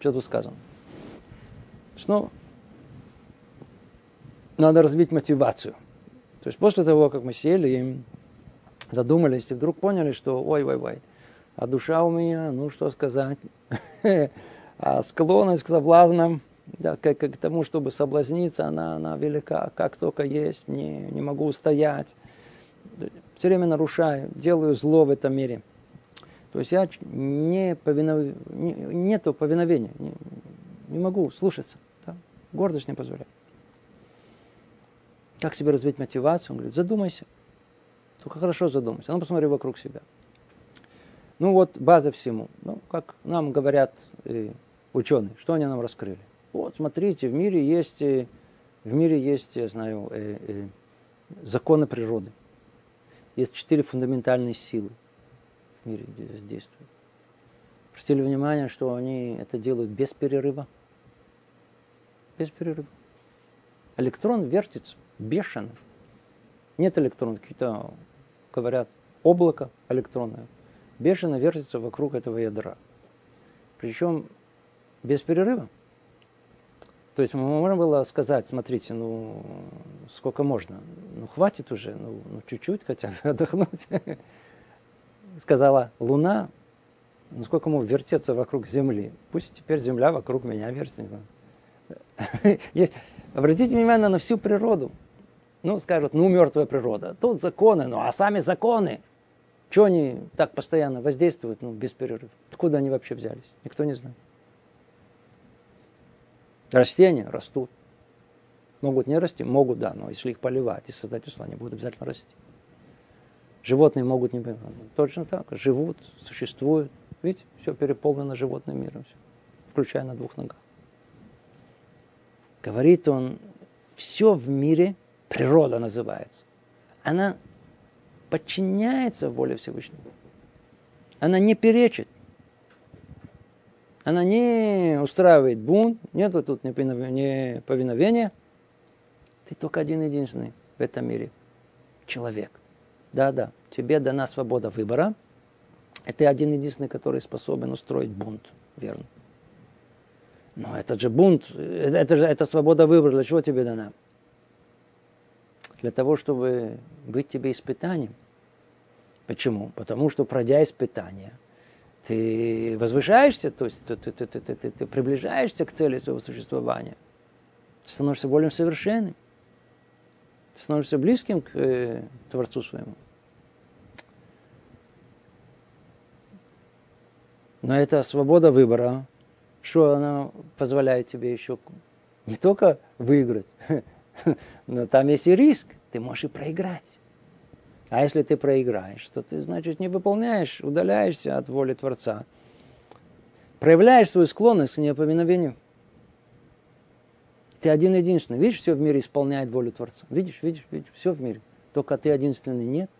Что тут сказано? Снова. Надо развить мотивацию. То есть после того, как мы сели задумались и вдруг поняли, что ой-ой-ой, а душа у меня, ну что сказать, а склонность к соблазнам, да, к, к, тому, чтобы соблазниться, она, она велика, как только есть, не, не могу устоять. Все время нарушаю, делаю зло в этом мире. То есть я не повинов... не, нету повиновения, не, не могу слушаться. Да? Гордость не позволяет. Как себе развить мотивацию? Он говорит, задумайся. Только хорошо задумайся. Ну, посмотри вокруг себя. Ну вот база всему. Ну, как нам говорят э, ученые, что они нам раскрыли. Вот, смотрите, в мире есть, э, в мире есть, я знаю, э, э, законы природы. Есть четыре фундаментальные силы в мире действуют. Обратили внимание, что они это делают без перерыва. Без перерыва. Электрон вертится бешено. Нет электронов, какие-то, говорят, облако электронное бешено вертится вокруг этого ядра. Причем без перерыва. То есть можно было сказать, смотрите, ну сколько можно, ну хватит уже, ну, ну чуть-чуть хотя бы отдохнуть. Сказала Луна, ну сколько можно вертеться вокруг Земли. Пусть теперь Земля вокруг меня вертится, не знаю. Есть. Обратите внимание на всю природу. Ну, скажут, ну, мертвая природа. Тут законы, ну, а сами законы – чего они так постоянно воздействуют, ну, без перерыва? Откуда они вообще взялись? Никто не знает. Растения растут. Могут не расти? Могут, да, но если их поливать и создать условия, они будут обязательно расти. Животные могут не... Точно так. Живут, существуют. Видите, все переполнено животным миром. Все, включая на двух ногах. Говорит он, все в мире, природа называется, она подчиняется воле Всевышнего. Она не перечит. Она не устраивает бунт, нету тут неповиновения. Ты только один единственный в этом мире. Человек. Да-да, тебе дана свобода выбора. И ты один единственный, который способен устроить бунт. Верно. Но этот же бунт, это же это свобода выбора, для чего тебе дана? Для того, чтобы быть тебе испытанием. Почему? Потому что, пройдя испытания, ты возвышаешься, то есть ты, ты, ты, ты, ты, ты приближаешься к цели своего существования. Ты становишься более совершенным. Ты становишься близким к э, Творцу своему. Но это свобода выбора, что она позволяет тебе еще не только выиграть, но там есть и риск. Ты можешь и проиграть. А если ты проиграешь, то ты, значит, не выполняешь, удаляешься от воли Творца. Проявляешь свою склонность к неповиновению. Ты один единственный. Видишь, все в мире исполняет волю Творца. Видишь, видишь, видишь, все в мире. Только ты единственный нет.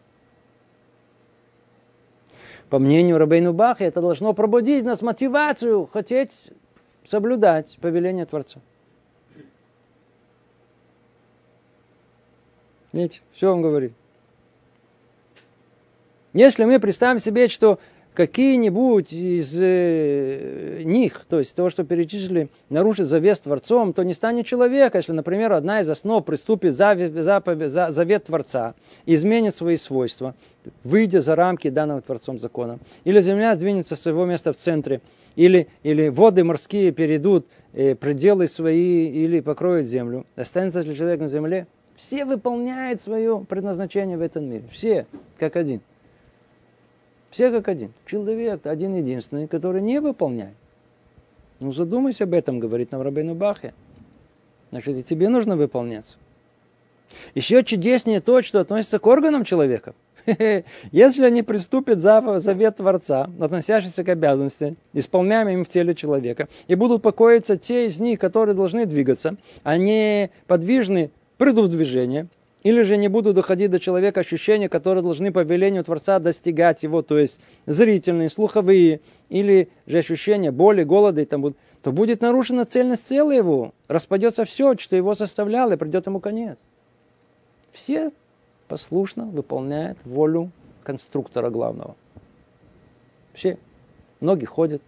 По мнению Рабейну Баха, это должно пробудить в нас мотивацию хотеть соблюдать повеление Творца. Видите, все он говорит. Если мы представим себе, что какие-нибудь из э, них, то есть того, что перечислили, нарушит завет Творцом, то не станет человека. Если, например, одна из основ приступит завет, за, завет Творца, изменит свои свойства, выйдя за рамки данного Творцом закона, или земля сдвинется с своего места в центре, или, или воды морские перейдут э, пределы свои, или покроют землю, останется ли человек на земле? Все выполняют свое предназначение в этом мире. Все, как один. Все как один. Человек один единственный, который не выполняет. Ну задумайся об этом, говорит нам Рабейну Бахе. Значит, и тебе нужно выполняться. Еще чудеснее то, что относится к органам человека. Если они приступят за завет Творца, относящийся к обязанности, исполняемым в теле человека, и будут покоиться те из них, которые должны двигаться, они подвижны, придут в движение, или же не будут доходить до человека ощущения, которые должны по велению Творца достигать его, то есть зрительные, слуховые, или же ощущения боли, голода и тому, то будет нарушена цельность тела его, распадется все, что его составляло, и придет ему конец. Все послушно выполняют волю конструктора главного. Все. Ноги ходят,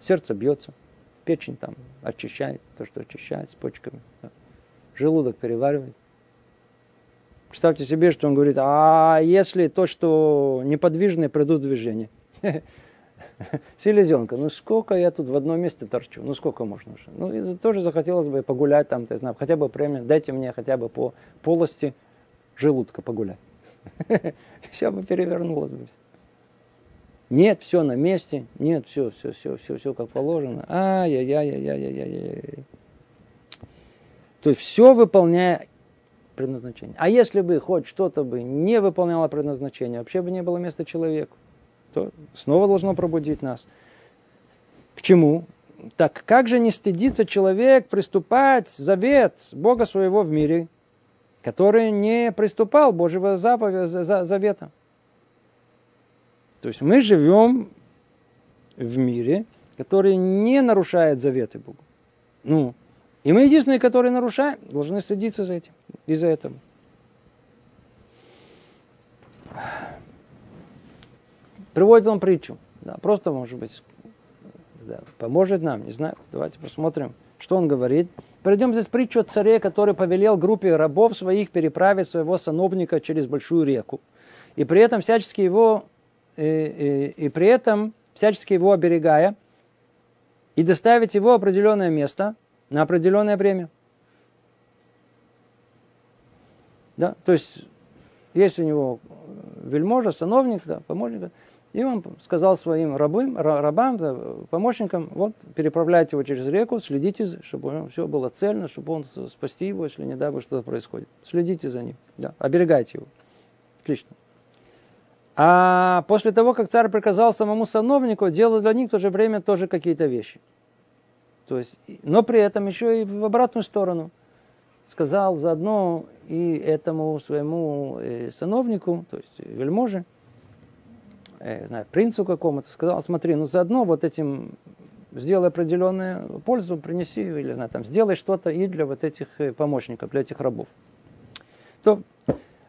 сердце бьется, печень там очищает то, что очищает с почками. Да желудок переваривает. Представьте себе, что он говорит, а если то, что неподвижные придут в движение? Селезенка, ну сколько я тут в одном месте торчу, ну сколько можно уже? Ну тоже захотелось бы погулять там, ты знаешь, хотя бы премию, дайте мне хотя бы по полости желудка погулять. Все бы перевернулось бы. Нет, все на месте, нет, все, все, все, все, все как положено. Ай-яй-яй-яй-яй-яй-яй. То есть все выполняя предназначение. А если бы хоть что-то бы не выполняло предназначение, вообще бы не было места человеку, то снова должно пробудить нас. К чему? Так как же не стыдится человек приступать завет Бога своего в мире, который не приступал Божьего заповедь, завета? То есть мы живем в мире, который не нарушает заветы Бога. Ну, и мы единственные, которые нарушаем, должны стыдиться за этим, из-за этого. Приводит он притчу. Да, просто, может быть, да, поможет нам, не знаю. Давайте посмотрим, что он говорит. Перейдем здесь притчу о царе, который повелел группе рабов своих переправить своего сановника через большую реку. И при этом всячески его, и, и, и при этом всячески его оберегая, и доставить его в определенное место – на определенное время. Да, то есть есть у него вельможа, сановник, да, помощник, и он сказал своим рабым, рабам, да, помощникам, вот, переправляйте его через реку, следите, чтобы все было цельно, чтобы он спасти его, если не дай бог что-то происходит. Следите за ним, да, оберегайте его. Отлично. А после того, как царь приказал самому сановнику, делать для них в то же время тоже какие-то вещи – то есть, но при этом еще и в обратную сторону. Сказал заодно и этому своему э, сановнику, то есть вельможе, э, знаю, принцу какому-то, сказал, смотри, ну заодно вот этим сделай определенную пользу, принеси, или знаю, там, сделай что-то и для вот этих э, помощников, для этих рабов. То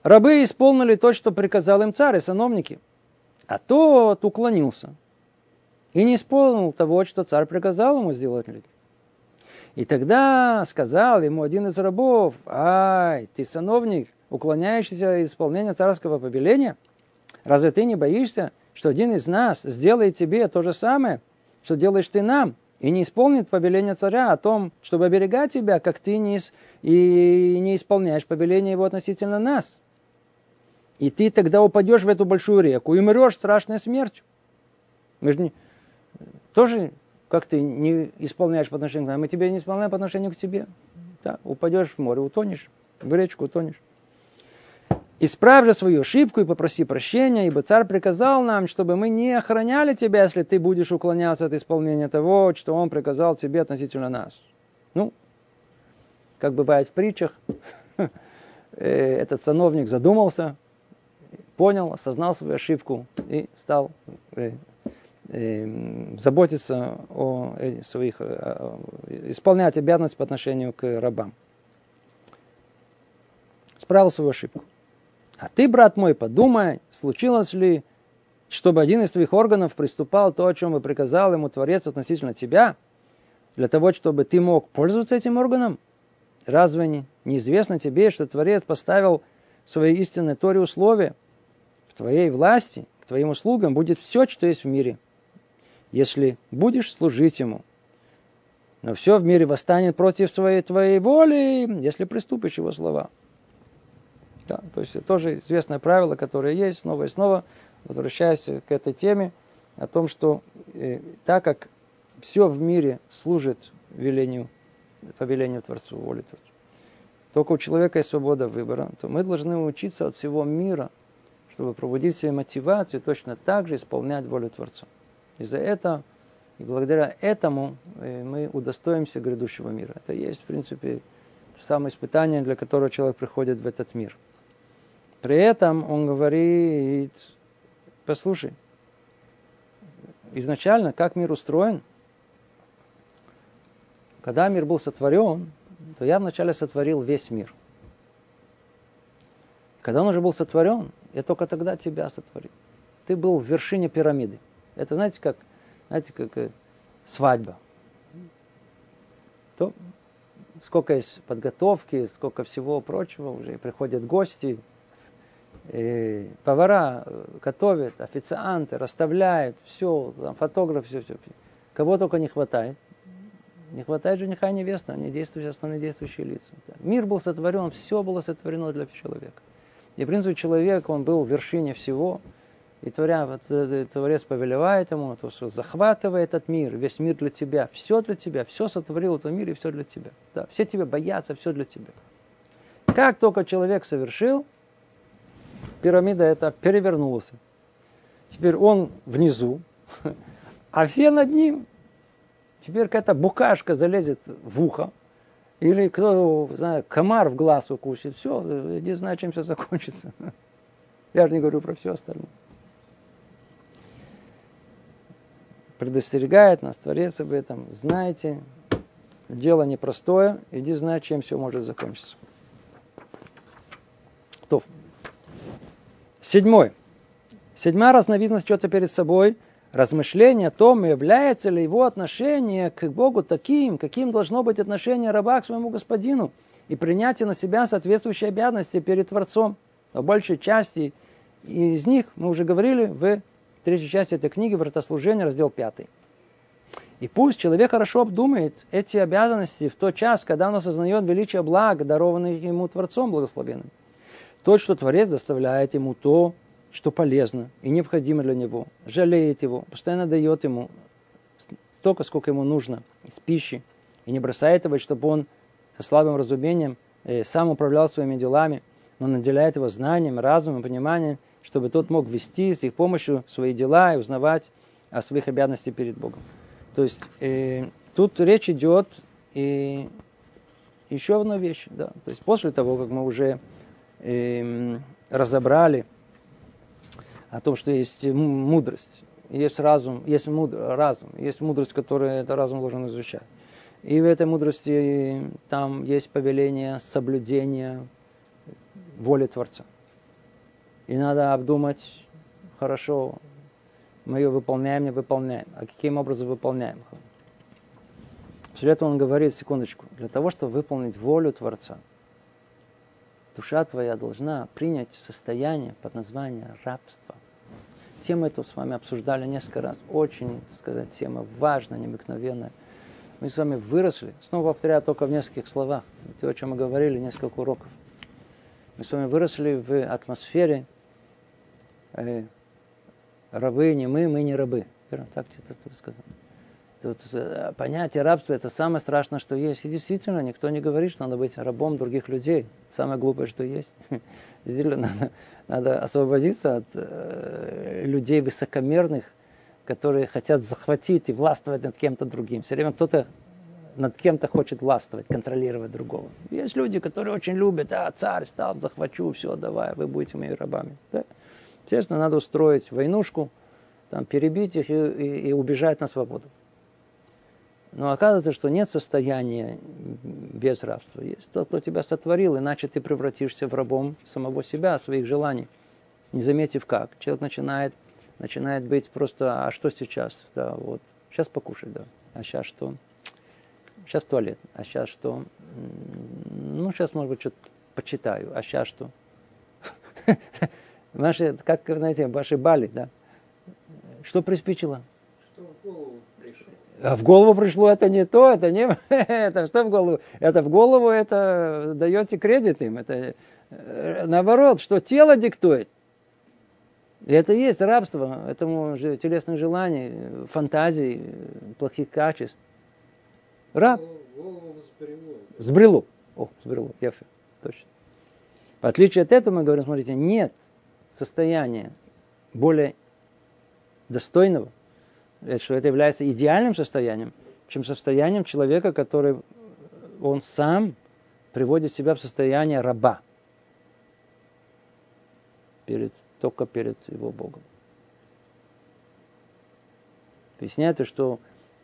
рабы исполнили то, что приказал им царь и сановники, а тот уклонился – и не исполнил того, что царь приказал ему сделать. И тогда сказал ему один из рабов, ай, ты сановник, уклоняющийся от исполнения царского повеления, разве ты не боишься, что один из нас сделает тебе то же самое, что делаешь ты нам, и не исполнит повеление царя о том, чтобы оберегать тебя, как ты не, и не исполняешь повеление его относительно нас. И ты тогда упадешь в эту большую реку и умрешь страшной смертью. Мы же не, тоже как ты не исполняешь по отношению к нам, мы тебя не исполняем по отношению к тебе. Да, упадешь в море, утонешь, в речку утонешь. Исправь же свою ошибку и попроси прощения, ибо царь приказал нам, чтобы мы не охраняли тебя, если ты будешь уклоняться от исполнения того, что он приказал тебе относительно нас. Ну, как бывает в притчах, э, этот сановник задумался, понял, осознал свою ошибку и стал э, Эм, заботиться о своих, э, исполнять обязанности по отношению к рабам. Справил свою ошибку. А ты, брат мой, подумай, случилось ли, чтобы один из твоих органов приступал то, о чем и приказал ему Творец относительно тебя, для того, чтобы ты мог пользоваться этим органом? Разве не, неизвестно тебе, что Творец поставил в своей истинной Торе условия? Твоей власти, к твоим услугам будет все, что есть в мире, если будешь служить ему. Но все в мире восстанет против своей твоей воли, если приступишь его слова. Да, то есть это тоже известное правило, которое есть снова и снова, возвращаясь к этой теме, о том, что э, так как все в мире служит велению, повелению Творцу, воле Творцу, только у человека есть свобода выбора, то мы должны учиться от всего мира, чтобы пробудить себе мотивацию точно так же исполнять волю Творца. И за это, и благодаря этому э, мы удостоимся грядущего мира. Это есть, в принципе, самое испытание, для которого человек приходит в этот мир – при этом он говорит, послушай, изначально, как мир устроен, когда мир был сотворен, то я вначале сотворил весь мир. Когда он уже был сотворен, я только тогда тебя сотворил. Ты был в вершине пирамиды. Это знаете, как, знаете, как э, свадьба. То сколько есть подготовки, сколько всего прочего, уже приходят гости, и повара э, готовят, официанты расставляют, все, там, фотограф, все, все. Кого только не хватает. Не хватает жениха и невесты, они действующие, основные действующие лица. Мир был сотворен, все было сотворено для человека. И, в принципе, человек, он был в вершине всего, и творя, э, э, Творец повелевает ему, то, что захватывает этот мир, весь мир для тебя, все для тебя, все сотворил этот мир и все для тебя. Да, все тебя боятся, все для тебя. Как только человек совершил, пирамида эта перевернулась. Теперь он внизу, а все над ним. Теперь какая-то букашка залезет в ухо, или кто, знаю, комар в глаз укусит. Все, не знаю, чем все закончится. Я же не говорю про все остальное. Предостерегает нас Творец об этом. Знаете, дело непростое, иди знай, чем все может закончиться. То. Седьмой. Седьмая разновидность что-то перед собой. Размышление о том, является ли его отношение к Богу таким, каким должно быть отношение раба к своему господину, и принятие на себя соответствующей обязанности перед Творцом. По большей части из них мы уже говорили в третьей части этой книги «Братослужение», раздел 5. И пусть человек хорошо обдумает эти обязанности в тот час, когда он осознает величие блага, дарованных ему Творцом благословенным. Тот, что Творец доставляет ему то, что полезно и необходимо для него, жалеет его, постоянно дает ему столько, сколько ему нужно из пищи, и не бросает его, чтобы он со слабым разумением э, сам управлял своими делами, но наделяет его знанием, разумом, пониманием, чтобы тот мог вести с их помощью свои дела и узнавать о своих обязанностях перед Богом. То есть э, тут речь идет и еще одна вещь, да, то есть после того, как мы уже э, разобрали о том, что есть мудрость, есть разум, есть мудр, разум, есть мудрость, которую это разум должен изучать. И в этой мудрости там есть повеление соблюдения воли Творца. И надо обдумать хорошо, мы ее выполняем, не выполняем, а каким образом выполняем. После этого он говорит, секундочку, для того, чтобы выполнить волю Творца – душа твоя должна принять состояние под названием рабства. Тему эту с вами обсуждали несколько раз. Очень, так сказать, тема важная, необыкновенная. Мы с вами выросли, снова повторяю только в нескольких словах, то, о чем мы говорили, несколько уроков. Мы с вами выросли в атмосфере э, рабы не мы, мы не рабы. Верно? Так это сказано. Тут э, понятие рабства – это самое страшное, что есть. И действительно, никто не говорит, что надо быть рабом других людей. Самое глупое, что есть. Действительно, надо, надо освободиться от э, людей высокомерных, которые хотят захватить и властвовать над кем-то другим. Все время кто-то над кем-то хочет властвовать, контролировать другого. Есть люди, которые очень любят, а царь стал, захвачу, все, давай, вы будете моими рабами. Да? Естественно, надо устроить войнушку, там, перебить их и, и, и убежать на свободу. Но оказывается, что нет состояния без рабства. Есть тот, кто тебя сотворил, иначе ты превратишься в рабом самого себя, своих желаний. Не заметив как. Человек начинает, начинает быть просто, а что сейчас? Да, вот, сейчас покушать, да. А сейчас что? Сейчас туалет. А сейчас что? Ну, сейчас, может быть, что-то почитаю. А сейчас что? Наши, как, знаете, ваши бали, да? Что приспичило? Что голову? А в голову пришло это не то, это не это что в голову? Это в голову это даете кредит им. Это э, наоборот, что тело диктует. И это и есть рабство, этому же телесных желаний, фантазий, плохих качеств. Раб. Сбрело. О, сбрело, яфе, точно. В отличие от этого мы говорим, смотрите, нет состояния более достойного, что это является идеальным состоянием, чем состоянием человека, который он сам приводит себя в состояние раба перед, только перед его Богом. Объясняется, что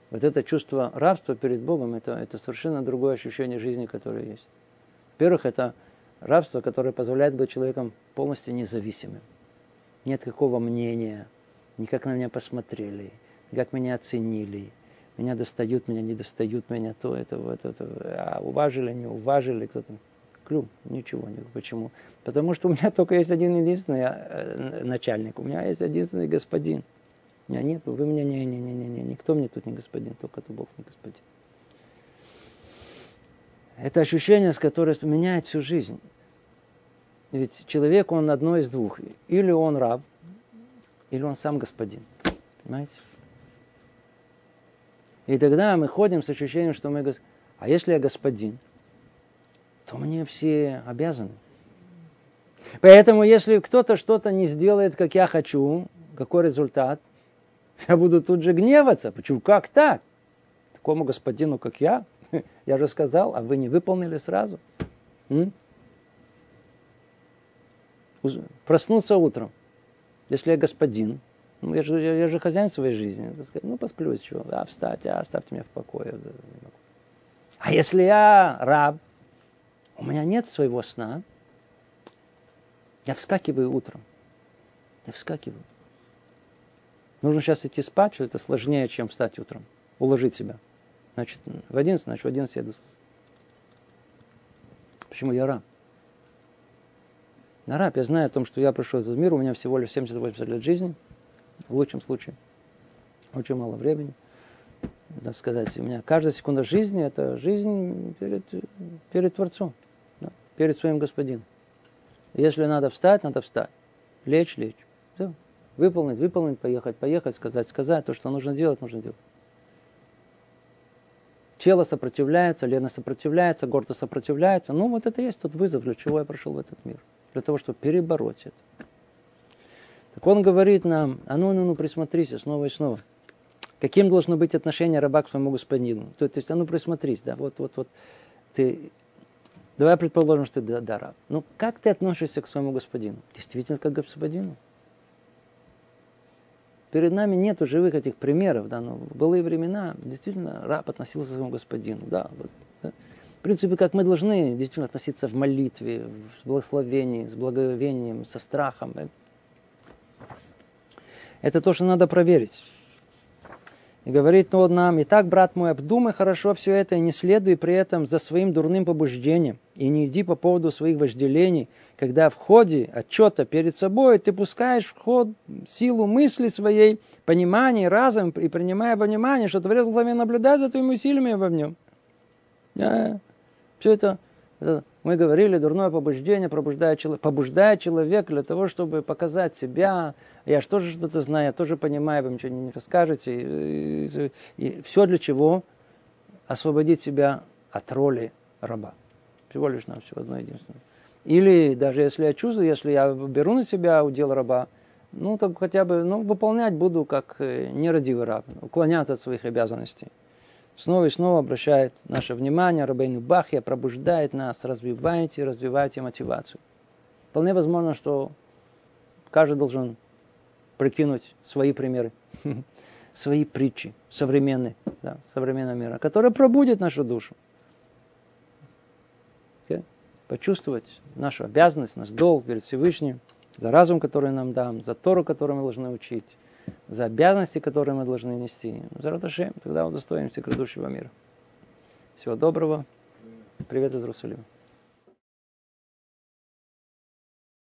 вот это чувство рабства перед Богом, это, это совершенно другое ощущение жизни, которое есть. Во-первых, это рабство, которое позволяет быть человеком полностью независимым. Нет какого мнения, не как на меня посмотрели, как меня оценили, меня достают, меня не достают, меня то, это, вот, это, а уважили, не уважили, кто-то. Клюм, ничего, не почему? Потому что у меня только есть один единственный э, начальник, у меня есть единственный господин. Меня нет, вы меня не, не, не, не, не, никто мне тут не господин, только это Бог не господин. Это ощущение, с которым меняет всю жизнь. Ведь человек, он одно из двух. Или он раб, или он сам господин. Понимаете? И тогда мы ходим с ощущением, что мы... А если я господин, то мне все обязаны. Поэтому, если кто-то что-то не сделает, как я хочу, какой результат? Я буду тут же гневаться. Почему? Как так? Такому господину, как я? Я же сказал, а вы не выполнили сразу. М? Проснуться утром если я господин, ну, я, же, я, я же хозяин своей жизни, сказать, ну, посплю, чего, а, встать, а, оставьте меня в покое. А если я раб, у меня нет своего сна, я вскакиваю утром. Я вскакиваю. Нужно сейчас идти спать, что это сложнее, чем встать утром. Уложить себя. Значит, в 11, значит, в 11 я иду. Почему я раб? на раб. Я знаю о том, что я пришел в этот мир, у меня всего лишь 70-80 лет жизни, в лучшем случае. Очень мало времени. Надо сказать, у меня каждая секунда жизни – это жизнь перед, перед Творцом, да, перед своим Господином. Если надо встать, надо встать. Лечь, лечь. Все. Выполнить, выполнить, поехать, поехать, сказать, сказать. То, что нужно делать, нужно делать. Тело сопротивляется, Лена сопротивляется, гордо сопротивляется. Ну, вот это и есть тот вызов, для чего я пришел в этот мир для того, чтобы перебороть это. Так он говорит нам, а ну, ну, ну, присмотрись снова и снова. Каким должно быть отношение раба к своему господину? То есть, а ну, присмотрись, да, вот, вот, вот, ты, давай предположим, что ты да, да, раб. Ну, как ты относишься к своему господину? Действительно, как к господину? Перед нами нет живых этих примеров, да, но в былые времена действительно раб относился к своему господину, да, вот, да принципе, как мы должны действительно относиться в молитве, в благословении, с благовением, со страхом. Это то, что надо проверить. И говорит он нам, итак, брат мой, обдумай хорошо все это и не следуй при этом за своим дурным побуждением. И не иди по поводу своих вожделений, когда в ходе отчета перед собой ты пускаешь в ход силу мысли своей, понимания, разум, и принимая во внимание, что Творец главе наблюдает за твоими усилиями во нем. Все это, это мы говорили, дурное побуждение пробуждает, побуждает человека для того, чтобы показать себя. Я же тоже что-то знаю, я тоже понимаю, вы ничего не расскажете. И, и, и все для чего? Освободить себя от роли раба. Всего лишь нам все одно единственное. Или даже если я чувствую, если я беру на себя удел раба, ну, так хотя бы, ну, выполнять буду как э, нерадивый раб, уклоняться от своих обязанностей снова и снова обращает наше внимание, Рабейну Бахья пробуждает нас, развивайте, развивайте мотивацию. Вполне возможно, что каждый должен прикинуть свои примеры. свои притчи современные, да, современного мира, которые пробудят нашу душу. Okay? Почувствовать нашу обязанность, наш долг перед Всевышним, за разум, который нам дам, за Тору, которую мы должны учить, за обязанности, которые мы должны нести. За Раташем, тогда удостоимся грядущего мира. Всего доброго. Привет из Иерусалима.